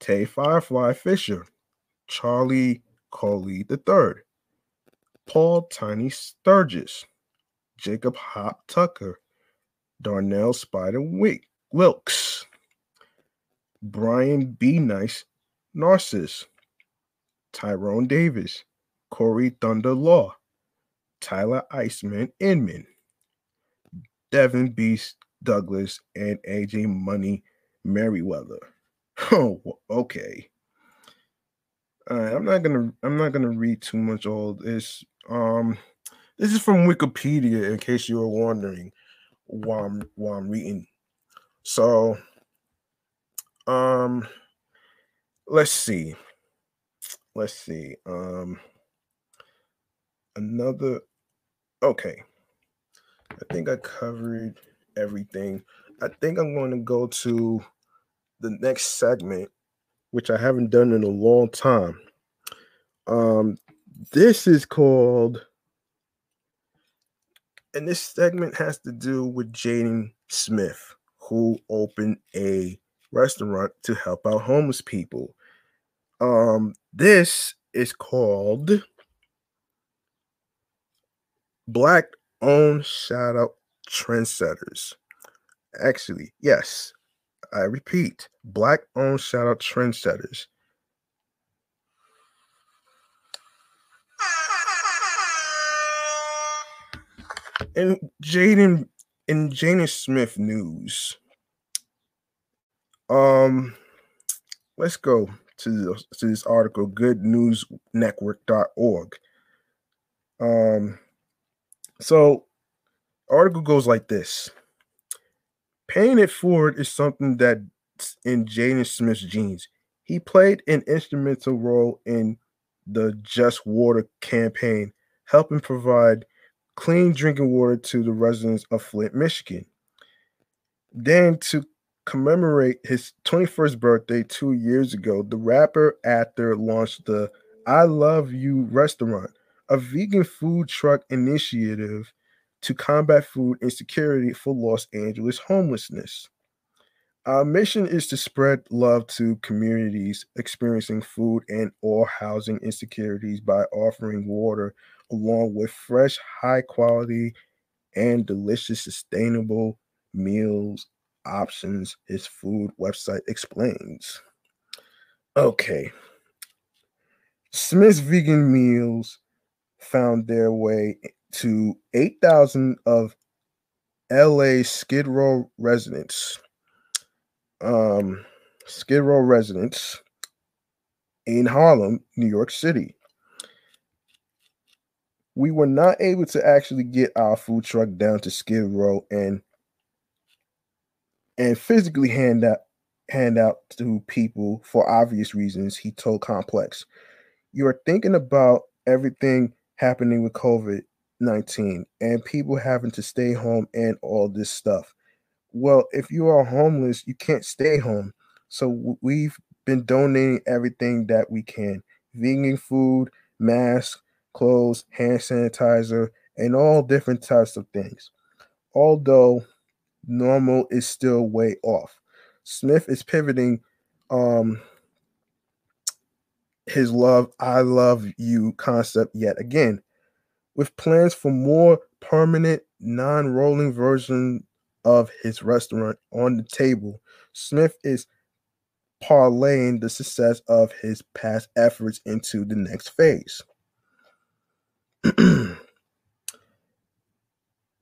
Tay Firefly Fisher, Charlie Coley III, Paul Tiny Sturgess, Jacob Hop Tucker, Darnell Spider Wilkes, Brian B. Nice Narcissus, Tyrone Davis, Corey Thunder Law, Tyler Iceman Inman, Devin Beast Douglas, and AJ Money Merriweather. Oh, okay. All right, I'm not gonna I'm not gonna read too much all this. Um, this is from Wikipedia, in case you were wondering while I'm while I'm reading. So, um, let's see, let's see. Um, another. Okay, I think I covered everything. I think I'm going to go to the next segment, which I haven't done in a long time. Um, this is called, and this segment has to do with Jaden Smith, who opened a restaurant to help out homeless people. Um, this is called Black Owned Shout Out Trendsetters. Actually, yes, I repeat, black owned shout out trendsetters. And Jaden in Jaden Smith news. Um let's go to this, to this article goodnewsnetwork.org. Um so article goes like this paying it forward is something that's in Jaden Smith's genes. He played an instrumental role in the Just Water campaign helping provide clean drinking water to the residents of Flint, Michigan. Then, to commemorate his 21st birthday two years ago, the rapper actor launched the I Love You restaurant, a vegan food truck initiative to combat food insecurity for Los Angeles homelessness. Our mission is to spread love to communities experiencing food and or housing insecurities by offering water along with fresh, high quality, and delicious sustainable meals options his food website explains. Okay. Smith's vegan meals found their way to 8,000 of LA Skid Row residents um, Skid Row residents in Harlem, New York City. We were not able to actually get our food truck down to Skid Row and and physically hand out hand out to people for obvious reasons, he told Complex. You are thinking about everything happening with COVID 19 and people having to stay home and all this stuff well, if you are homeless, you can't stay home. So we've been donating everything that we can vegan food, masks, clothes, hand sanitizer, and all different types of things. Although normal is still way off. Smith is pivoting um his love I love you concept yet again with plans for more permanent non-rolling version of his restaurant on the table, Smith is parlaying the success of his past efforts into the next phase.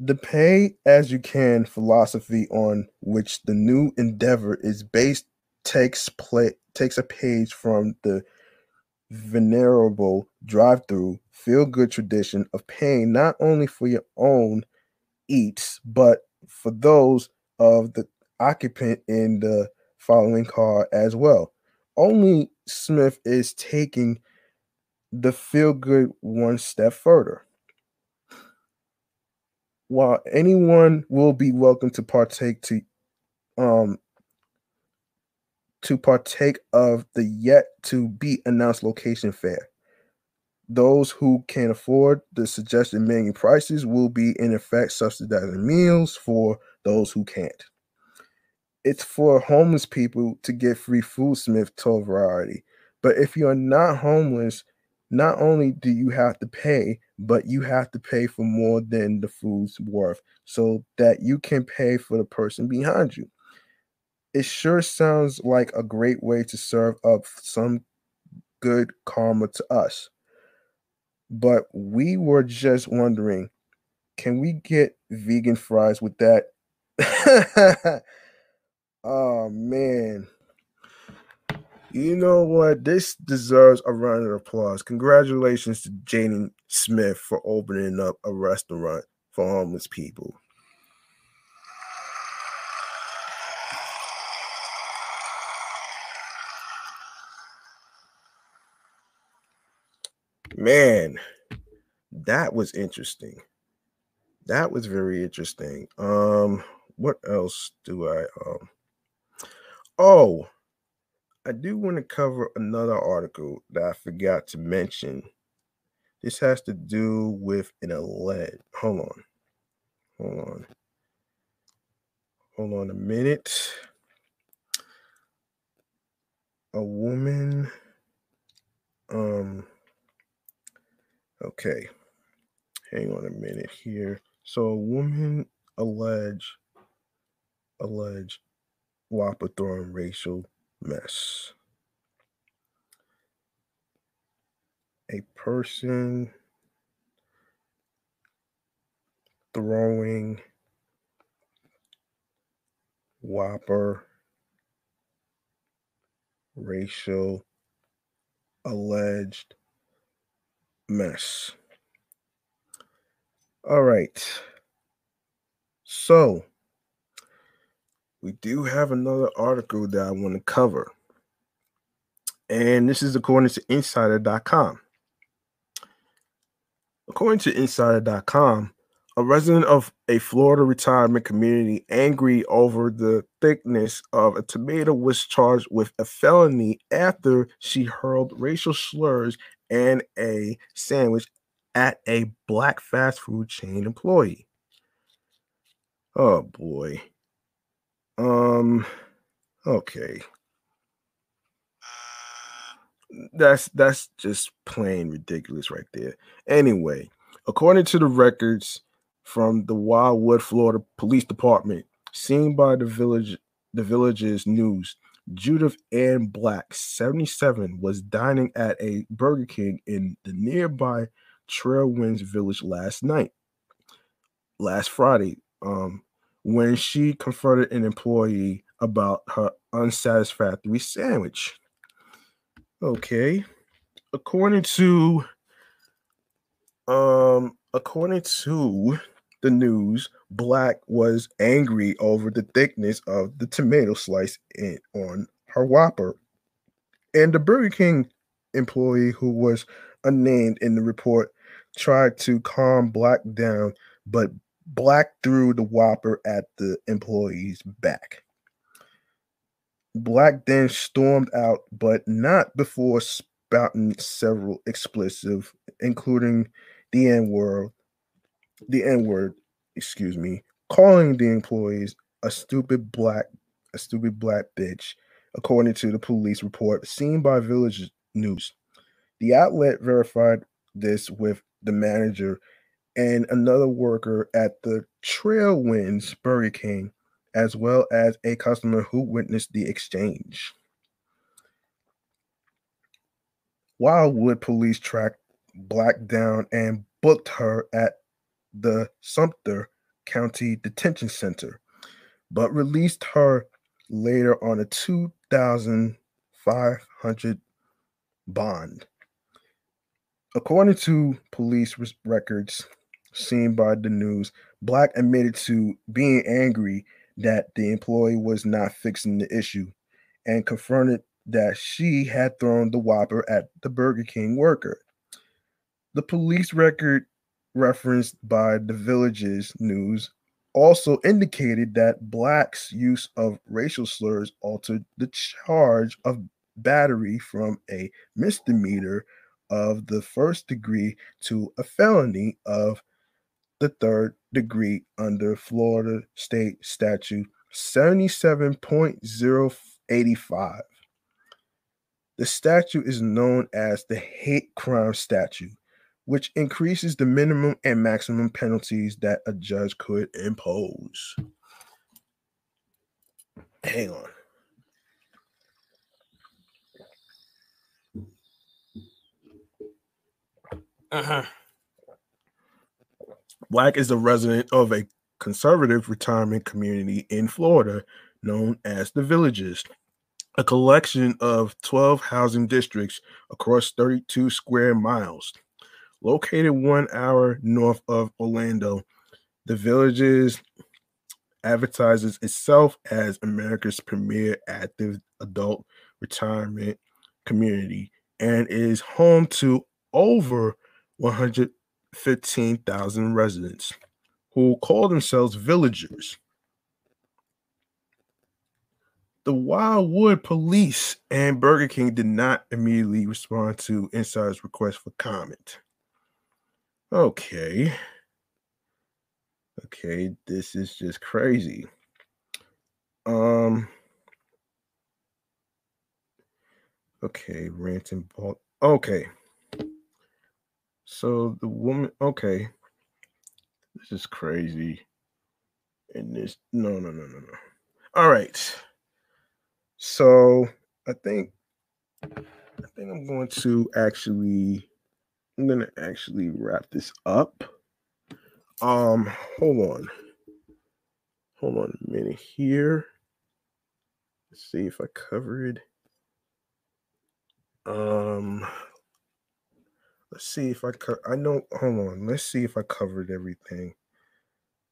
the pay as you can philosophy on which the new endeavor is based takes play takes a page from the venerable drive-through feel-good tradition of paying not only for your own eats but for those of the occupant in the following car as well. Only Smith is taking the feel good one step further. While anyone will be welcome to partake to um to partake of the yet to be announced location fair. Those who can afford the suggested menu prices will be in effect subsidizing meals for those who can't. It's for homeless people to get free food, Smith told Variety. But if you're not homeless, not only do you have to pay, but you have to pay for more than the food's worth so that you can pay for the person behind you. It sure sounds like a great way to serve up some good karma to us but we were just wondering can we get vegan fries with that? oh man. You know what? This deserves a round of applause. Congratulations to Jaden Smith for opening up a restaurant for homeless people. man, that was interesting. That was very interesting. Um, what else do I um oh I do want to cover another article that I forgot to mention. This has to do with an alleged hold on. Hold on. Hold on a minute. A woman um Okay. Hang on a minute here. So a woman allege allege throwing racial mess. A person throwing Whopper racial alleged mess. All right. So, we do have another article that I want to cover. And this is according to insider.com. According to Insider.com, a resident of a Florida retirement community angry over the thickness of a tomato was charged with a felony after she hurled racial slurs and a sandwich at a black fast food chain employee. Oh boy. Um okay. That's that's just plain ridiculous right there. Anyway, according to the records from the Wildwood, Florida Police Department, seen by the village the village's news, Judith Ann Black, 77, was dining at a Burger King in the nearby Trailwinds Village last night, last Friday, um, when she confronted an employee about her unsatisfactory sandwich. Okay. According to um according to the news, Black was angry over the thickness of the tomato slice in, on her Whopper. And the Burger King employee who was unnamed in the report tried to calm Black down, but Black threw the Whopper at the employee's back. Black then stormed out, but not before spouting several expletives, including the N word, the N word, excuse me, calling the employees a stupid black, a stupid black bitch, according to the police report seen by Village News. The outlet verified this with the manager and another worker at the Trailwinds Burger King as well as a customer who witnessed the exchange. Wildwood police tracked Black down and booked her at the Sumter County Detention Center, but released her later on a 2500 bond. According to police records seen by the news, Black admitted to being angry that the employee was not fixing the issue and confronted that she had thrown the Whopper at the Burger King worker. The police record referenced by the Village's news also indicated that blacks' use of racial slurs altered the charge of battery from a misdemeanor of the first degree to a felony of the third degree under Florida State Statute 77.085. The statute is known as the hate crime statute, which increases the minimum and maximum penalties that a judge could impose. Hang on. Uh-huh. Black is a resident of a conservative retirement community in Florida known as the Villages, a collection of 12 housing districts across 32 square miles. Located one hour north of Orlando, the Villages advertises itself as America's premier active adult retirement community and is home to over 100 15,000 residents who call themselves villagers. The Wildwood police and Burger King did not immediately respond to Insider's request for comment. Okay. Okay, this is just crazy. Um Okay, ranting ball. Okay. So the woman, okay, this is crazy. And this, no, no, no, no, no. All right. So I think, I think I'm going to actually, I'm going to actually wrap this up. Um, hold on. Hold on a minute here. Let's see if I covered. Um, Let's see if I co- I know. Hold on. Let's see if I covered everything.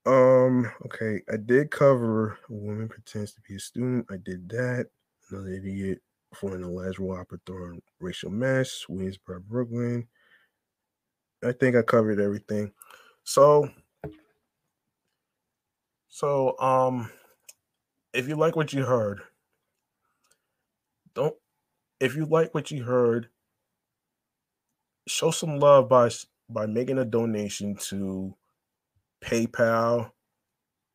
Um. Okay, I did cover a woman pretends to be a student. I did that. Another idiot for an alleged Whopper throwing racial mess. Williamsburg, Brooklyn. I think I covered everything. So, so um, if you like what you heard, don't. If you like what you heard, show some love by by making a donation to PayPal,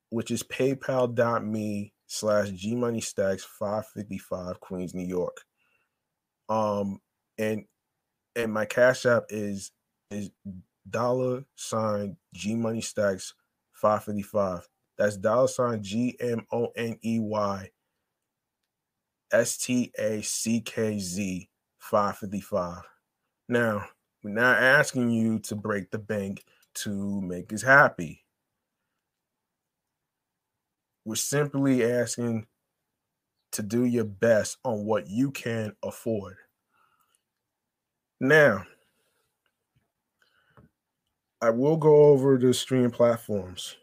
which is paypal.me slash G Money Stacks 555 Queens, New York. Um, and and my cash app is is dollar sign G Money Stacks 555. That's dollar sign G M O N E Y S T A C K Z 555. Now, we're not asking you to break the bank to make us happy. We're simply asking to do your best on what you can afford. Now, I will go over the stream platforms.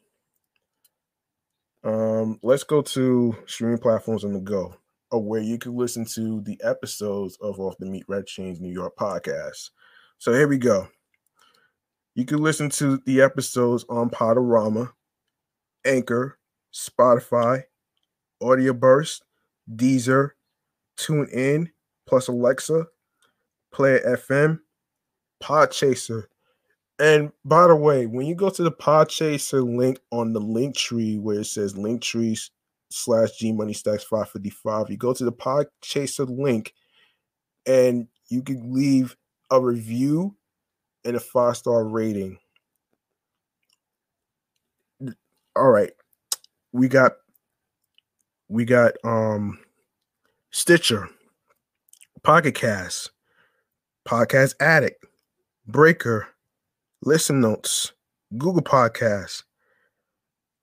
Um, let's go to streaming platforms on the go, or where you can listen to the episodes of Off the Meatrack Chainz New York podcast. So here we go. You can listen to the episodes on Podurama, Anchor, Spotify, Audio Burst, Deezer, TuneIn, plus Alexa, Player FM, Podchaser. And by the way, when you go to the Podchaser link on the link tree where it says link tree slash G Money Stacks 555, you go to the Podchaser link and you can leave a review and a five star rating. All right we got we got um Stitcher, Pocket Cast, Podcast Addict, Breaker, Listen Notes, Google Podcasts.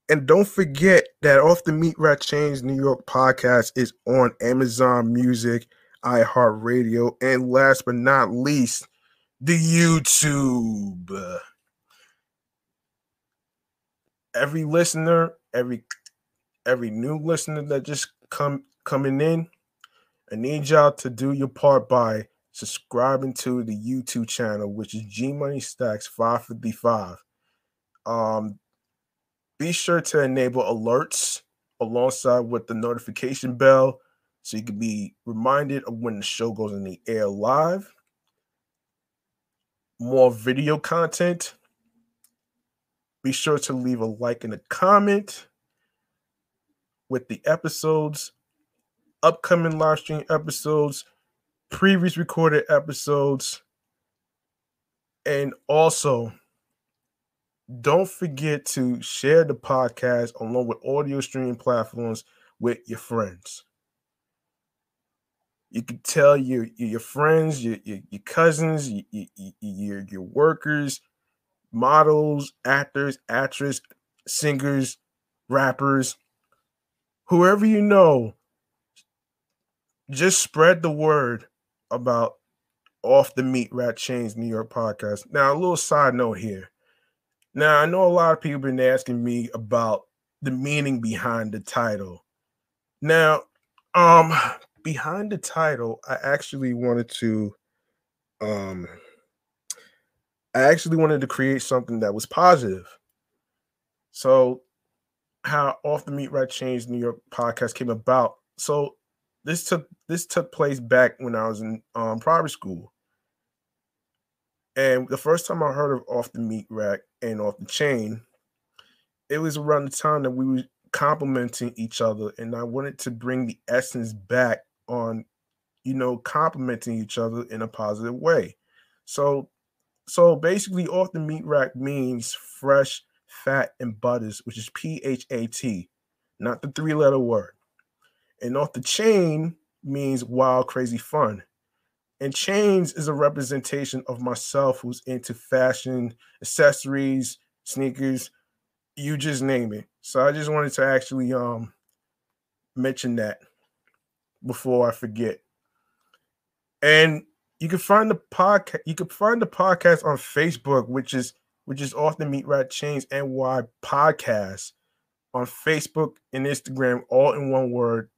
And don't forget that Off the Meatrack Chainz New York podcast is on Amazon Music, iHeartRadio, and last but not least, the YouTube. Every listener, every every new listener that just come coming in, I need y'all to do your part by subscribing to the YouTube channel, which is G Money Stacks 555. Um, be sure to enable alerts alongside with the notification bell so you can be reminded of when the show goes in the air live. More video content. Be sure to leave a like and a comment with the episodes, upcoming live stream episodes, previous recorded episodes, and also don't forget to share the podcast along with audio streaming platforms with your friends. You can tell your your friends, your your, your cousins, your, your your workers, models, actors, actresses, singers, rappers, whoever you know, just spread the word about off the meatrack chainz New York podcast. Now, a little side note here. Now, I know a lot of people been asking me about the meaning behind the title. Now, um, behind the title, I actually wanted to um I actually wanted to create something that was positive. So how off the meatrack chainz New York podcast came about. So this took this took place back when I was in um, private school. And the first time I heard of off the meat rack and off the chain, it was around the time that we were complimenting each other, and I wanted to bring the essence back on, you know, complimenting each other in a positive way. So, so basically, off the meat rack means fresh, fat, and butters, which is P H A T, not the three letter word. And off the chain means wild, crazy fun. And chains is a representation of myself who's into fashion, accessories, sneakers, you just name it. So I just wanted to actually um mention that before I forget. And you can find the podcast. You can find the podcast on Facebook, which is which is off the Meatrack Chainz NY podcast on Facebook and Instagram, all in one word,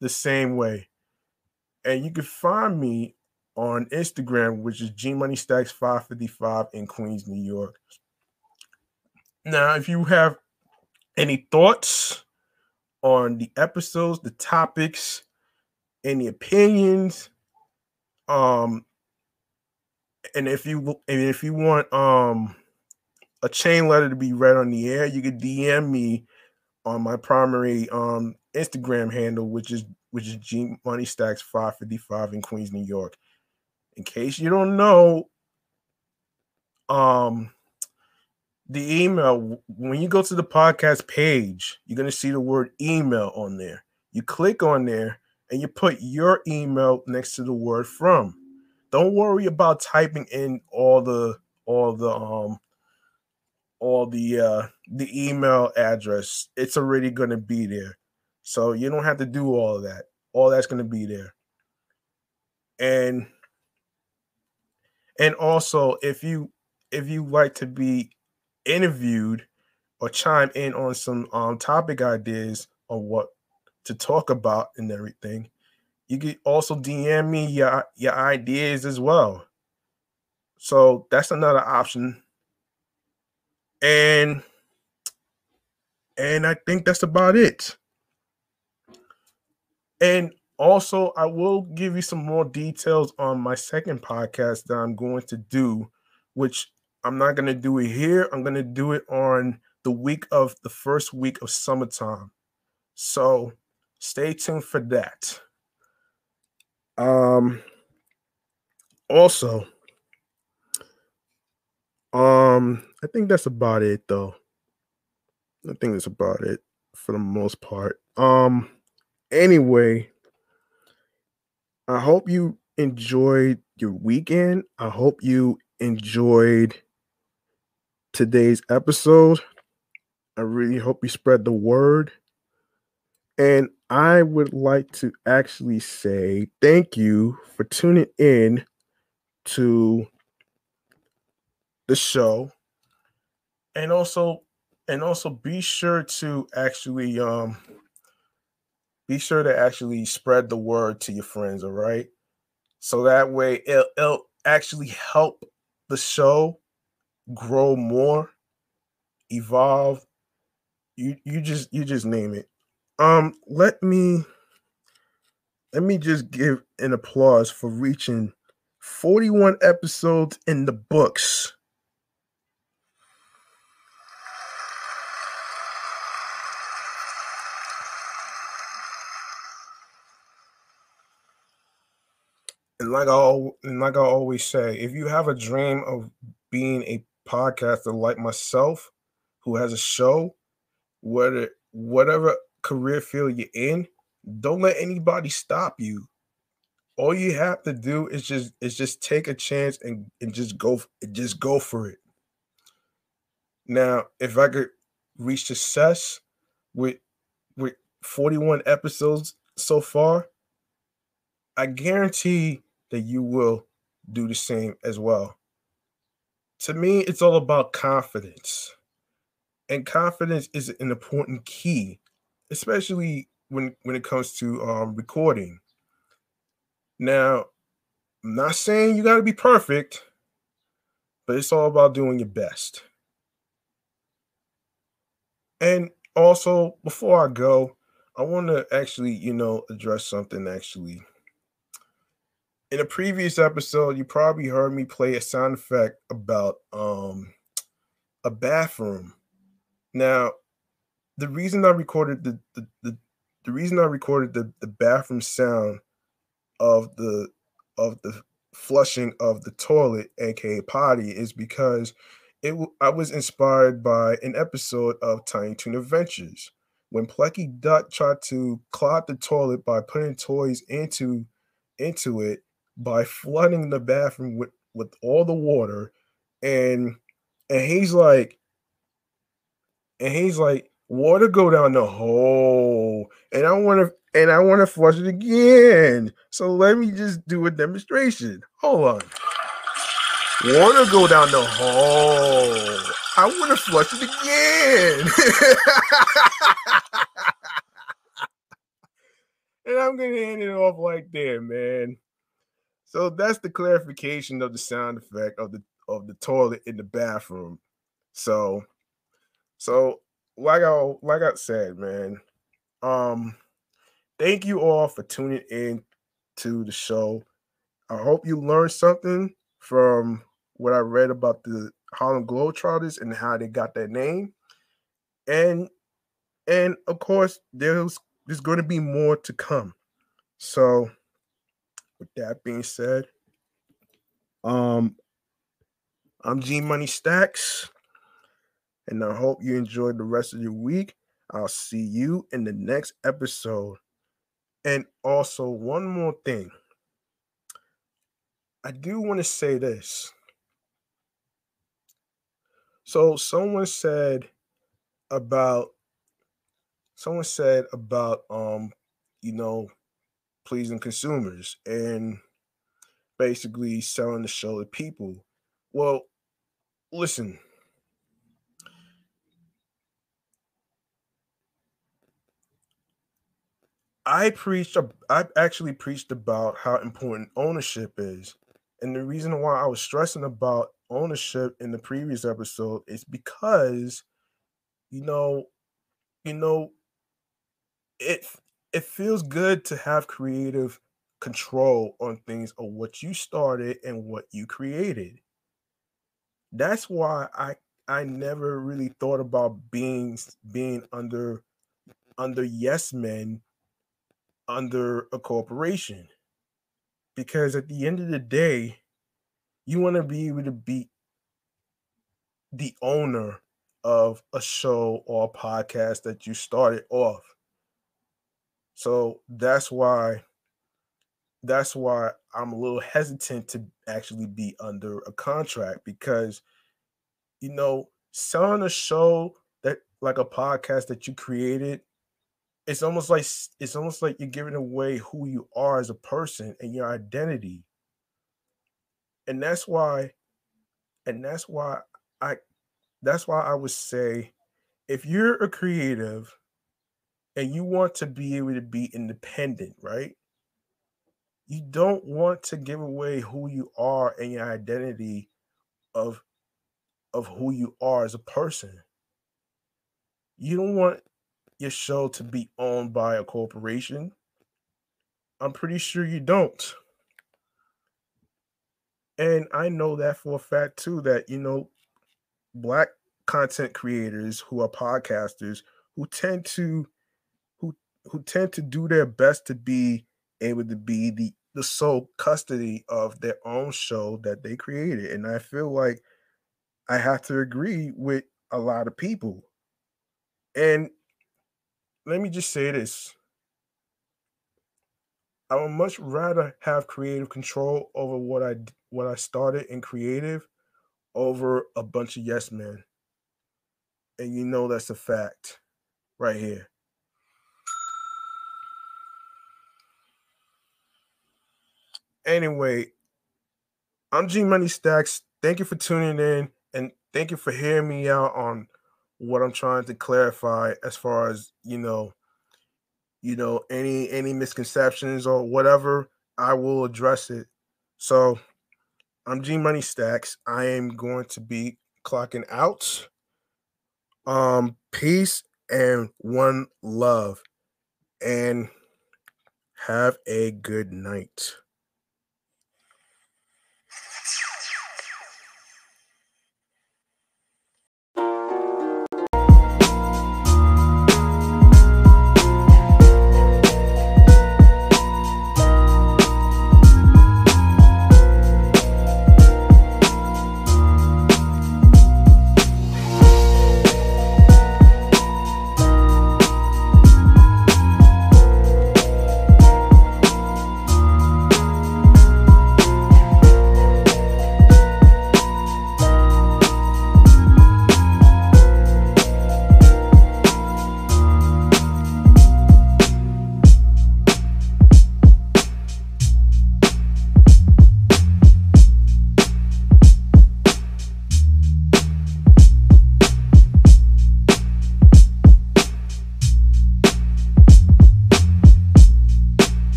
the same way. And you can find me on Instagram, which is G Money Stacks 555 in Queens, New York. Now, if you have any thoughts on the episodes, the topics, any opinions, um, and if you and if you want um a chain letter to be read on the air, you can DM me on my primary um Instagram handle, which is which is G Money Stacks 555 in Queens, New York. In case you don't know, um the email when you go to the podcast page, you're gonna see the word email on there. You click on there and you put your email next to the word from. Don't worry about typing in all the all the um all the uh the email address. It's already gonna be there. So you don't have to do all of that. All that's gonna be there. And and also if you if you like to be interviewed or chime in on some um topic ideas on what to talk about and everything, you can also DM me your your ideas as well. So that's another option. And and I think that's about it. And also, I will give you some more details on my second podcast that I'm going to do, which I'm not going to do it here. I'm going to do it on the week of the first week of summertime. So stay tuned for that. Um also um I think that's about it though. I think that's about it for the most part. Um anyway, I hope you enjoyed your weekend. I hope you enjoyed today's episode. I really hope you spread the word. And I would like to actually say thank you for tuning in to the show. And also and also be sure to actually um be sure to actually spread the word to your friends, all right? So that way it'll, it'll actually help the show grow more, evolve. You you just you just name it. Um, let me let me just give an applause for reaching 41 episodes in the books. And like I and like I always say, if you have a dream of being a podcaster like myself, who has a show, whether whatever career field you're in, don't let anybody stop you. All you have to do is just is just take a chance and, and just go just go for it. Now, if I could reach success with with 41 episodes so far, I guarantee that you will do the same as well. To me, it's all about confidence. And confidence is an important key, especially when when it comes to um, recording. Now, I'm not saying you got to be perfect, but it's all about doing your best. And also, before I go, I want to actually, you know, address something actually in a previous episode, you probably heard me play a sound effect about um a bathroom. Now, the reason I recorded the the, the, the reason I recorded the, the bathroom sound of the of the flushing of the toilet, aka potty, is because it I was inspired by an episode of Tiny Toon Adventures. When Plucky Duck tried to clog the toilet by putting toys into into it by flooding the bathroom with with all the water and and he's like and he's like water go down the hole and i want to and i want to flush it again. So let me just do a demonstration. Hold on. Water go down the hole. I want to flush it again. And i'm gonna hand it off like that man. So that's the clarification of the sound effect of the of the toilet in the bathroom. So, so like I like I said, man. Um, thank you all for tuning in to the show. I hope you learned something from what I read about the Harlem Globetrotters and how they got that name. And and of course, there's there's going to be more to come. So, with that being said, um, I'm G Money Stacks, and I hope you enjoyed the rest of your week. I'll see you in the next episode. And also, one more thing. I do want to say this. So, someone said about someone said about um you know pleasing consumers and basically selling the show to people well listen i preached i actually preached about how important ownership is and the reason why i was stressing about ownership in the previous episode is because you know you know it it feels good to have creative control on things of what you started and what you created. That's why I I never really thought about being being under under yes men under a corporation. Because at the end of the day, you want to be able to be the owner of a show or a podcast that you started off. So that's why that's why I'm a little hesitant to actually be under a contract because you know, selling a show that like a podcast that you created, it's almost like it's almost like you're giving away who you are as a person and your identity. And that's why and that's why I that's why I would say if you're a creative and you want to be able to be independent, right? You don't want to give away who you are and your identity of of who you are as a person. You don't want your show to be owned by a corporation. I'm pretty sure you don't. And I know that for a fact too that you know black content creators who are podcasters who tend to who who tend to do their best to be able to be the the sole custody of their own show that they created and i feel like i have to agree with a lot of people and let me just say this. I would much rather have creative control over what i what i started in creative over a bunch of yes men. And you know that's a fact right here. Anyway, I'm G Money Stacks. Thank you for tuning in and thank you for hearing me out on what I'm trying to clarify as far as, you know, you know, any any misconceptions or whatever, I will address it. So, I'm G Money Stacks. I am going to be clocking out. Um peace and one love and have a good night.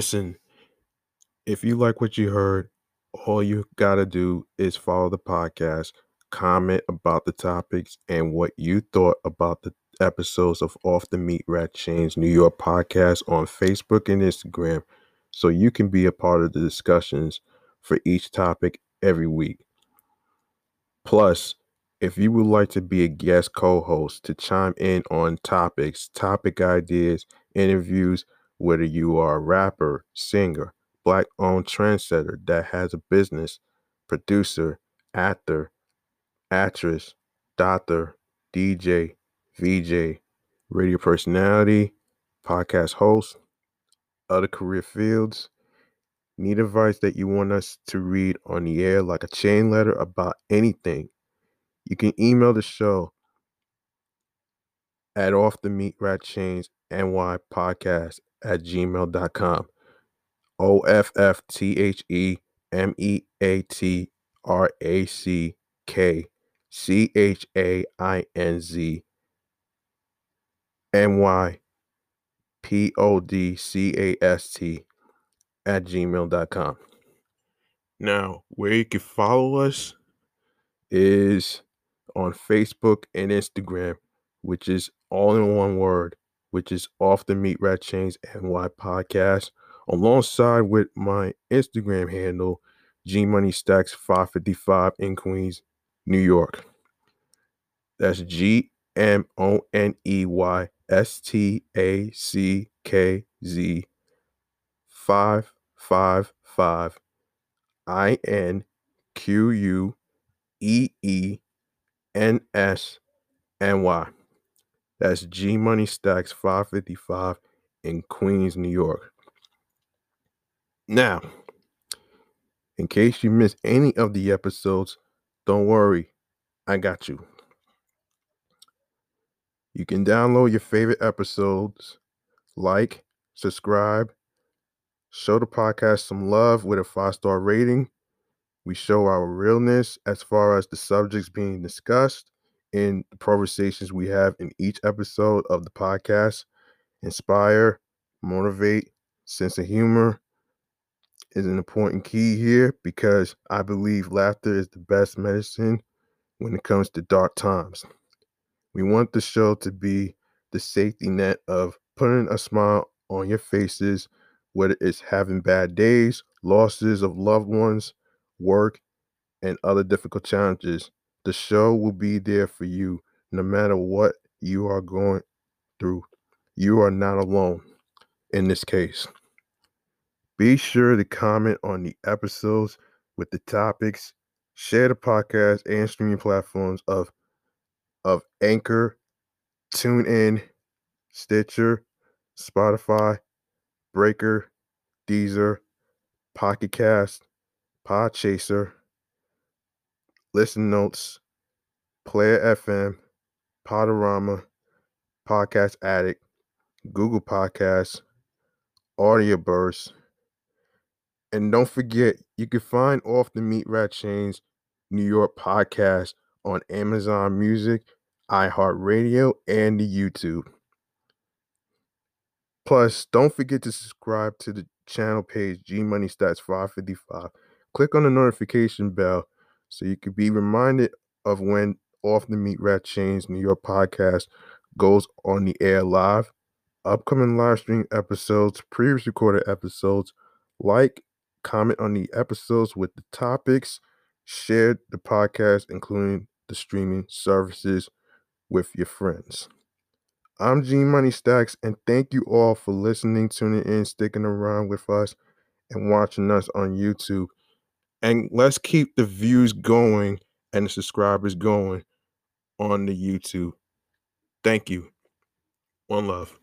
Listen, if you like what you heard, all you got to do is follow the podcast, comment about the topics and what you thought about the episodes of Off the Meatrack Chainz New York podcast on Facebook and Instagram so you can be a part of the discussions for each topic every week. Plus, if you would like to be a guest co host to chime in on topics, topic ideas, interviews, whether you are a rapper, singer, black owned trendsetter that has a business, producer, actor, actress, doctor, DJ, VJ, radio personality, podcast host, other career fields, need advice that you want us to read on the air like a chain letter about anything, you can email the show at off the meatrack chainz ny podcast at gmail.com. O F F T H E M E A T R A C K C H A I N Z N Y P O D C A S T at gmail.com. Now, where you can follow us is on Facebook and Instagram, which is all in one word, which is off the meatrack chainz NY podcast, alongside with my Instagram handle, G Money Stacks 555 in Queens, New York. That's G M O N E Y S T A C K Z 555 I N Q U E E N S N Y. That's G Money Stacks 555 in Queens, New York. Now, in case you missed any of the episodes, don't worry, I got you. You can download your favorite episodes, like, subscribe, show the podcast some love with a five star rating. We show our realness as far as the subjects being discussed in the conversations we have in each episode of the podcast. Inspire, motivate, sense of humor is an important key here because I believe laughter is the best medicine when it comes to dark times. We want the show to be the safety net of putting a smile on your faces, whether it's having bad days, losses of loved ones, work, and other difficult challenges. The show will be there for you no matter what you are going through. You are not alone in this case. Be sure to comment on the episodes with the topics, share the podcast and streaming platforms of of Anchor, TuneIn, Stitcher, Spotify, Breaker, Deezer, Pocket Cast, Podchaser, Listen Notes, Player FM, Podurama, Podcast Addict, Google Podcasts, Audio Burst. And don't forget, you can find Off the Meatrack Chainz New York podcast on Amazon Music, iHeartRadio, and the YouTube. Plus, don't forget to subscribe to the channel page G Money Stacks 555. Click on the notification bell so you could be reminded of when Off the Meatrack Chainz New York podcast goes on the air live. Upcoming live stream episodes, previous recorded episodes, like, comment on the episodes with the topics, share the podcast, including the streaming services, with your friends. I'm G Money Stacks, and thank you all for listening, tuning in, sticking around with us, and watching us on YouTube. And let's keep the views going and the subscribers going on the YouTube. Thank you. One love.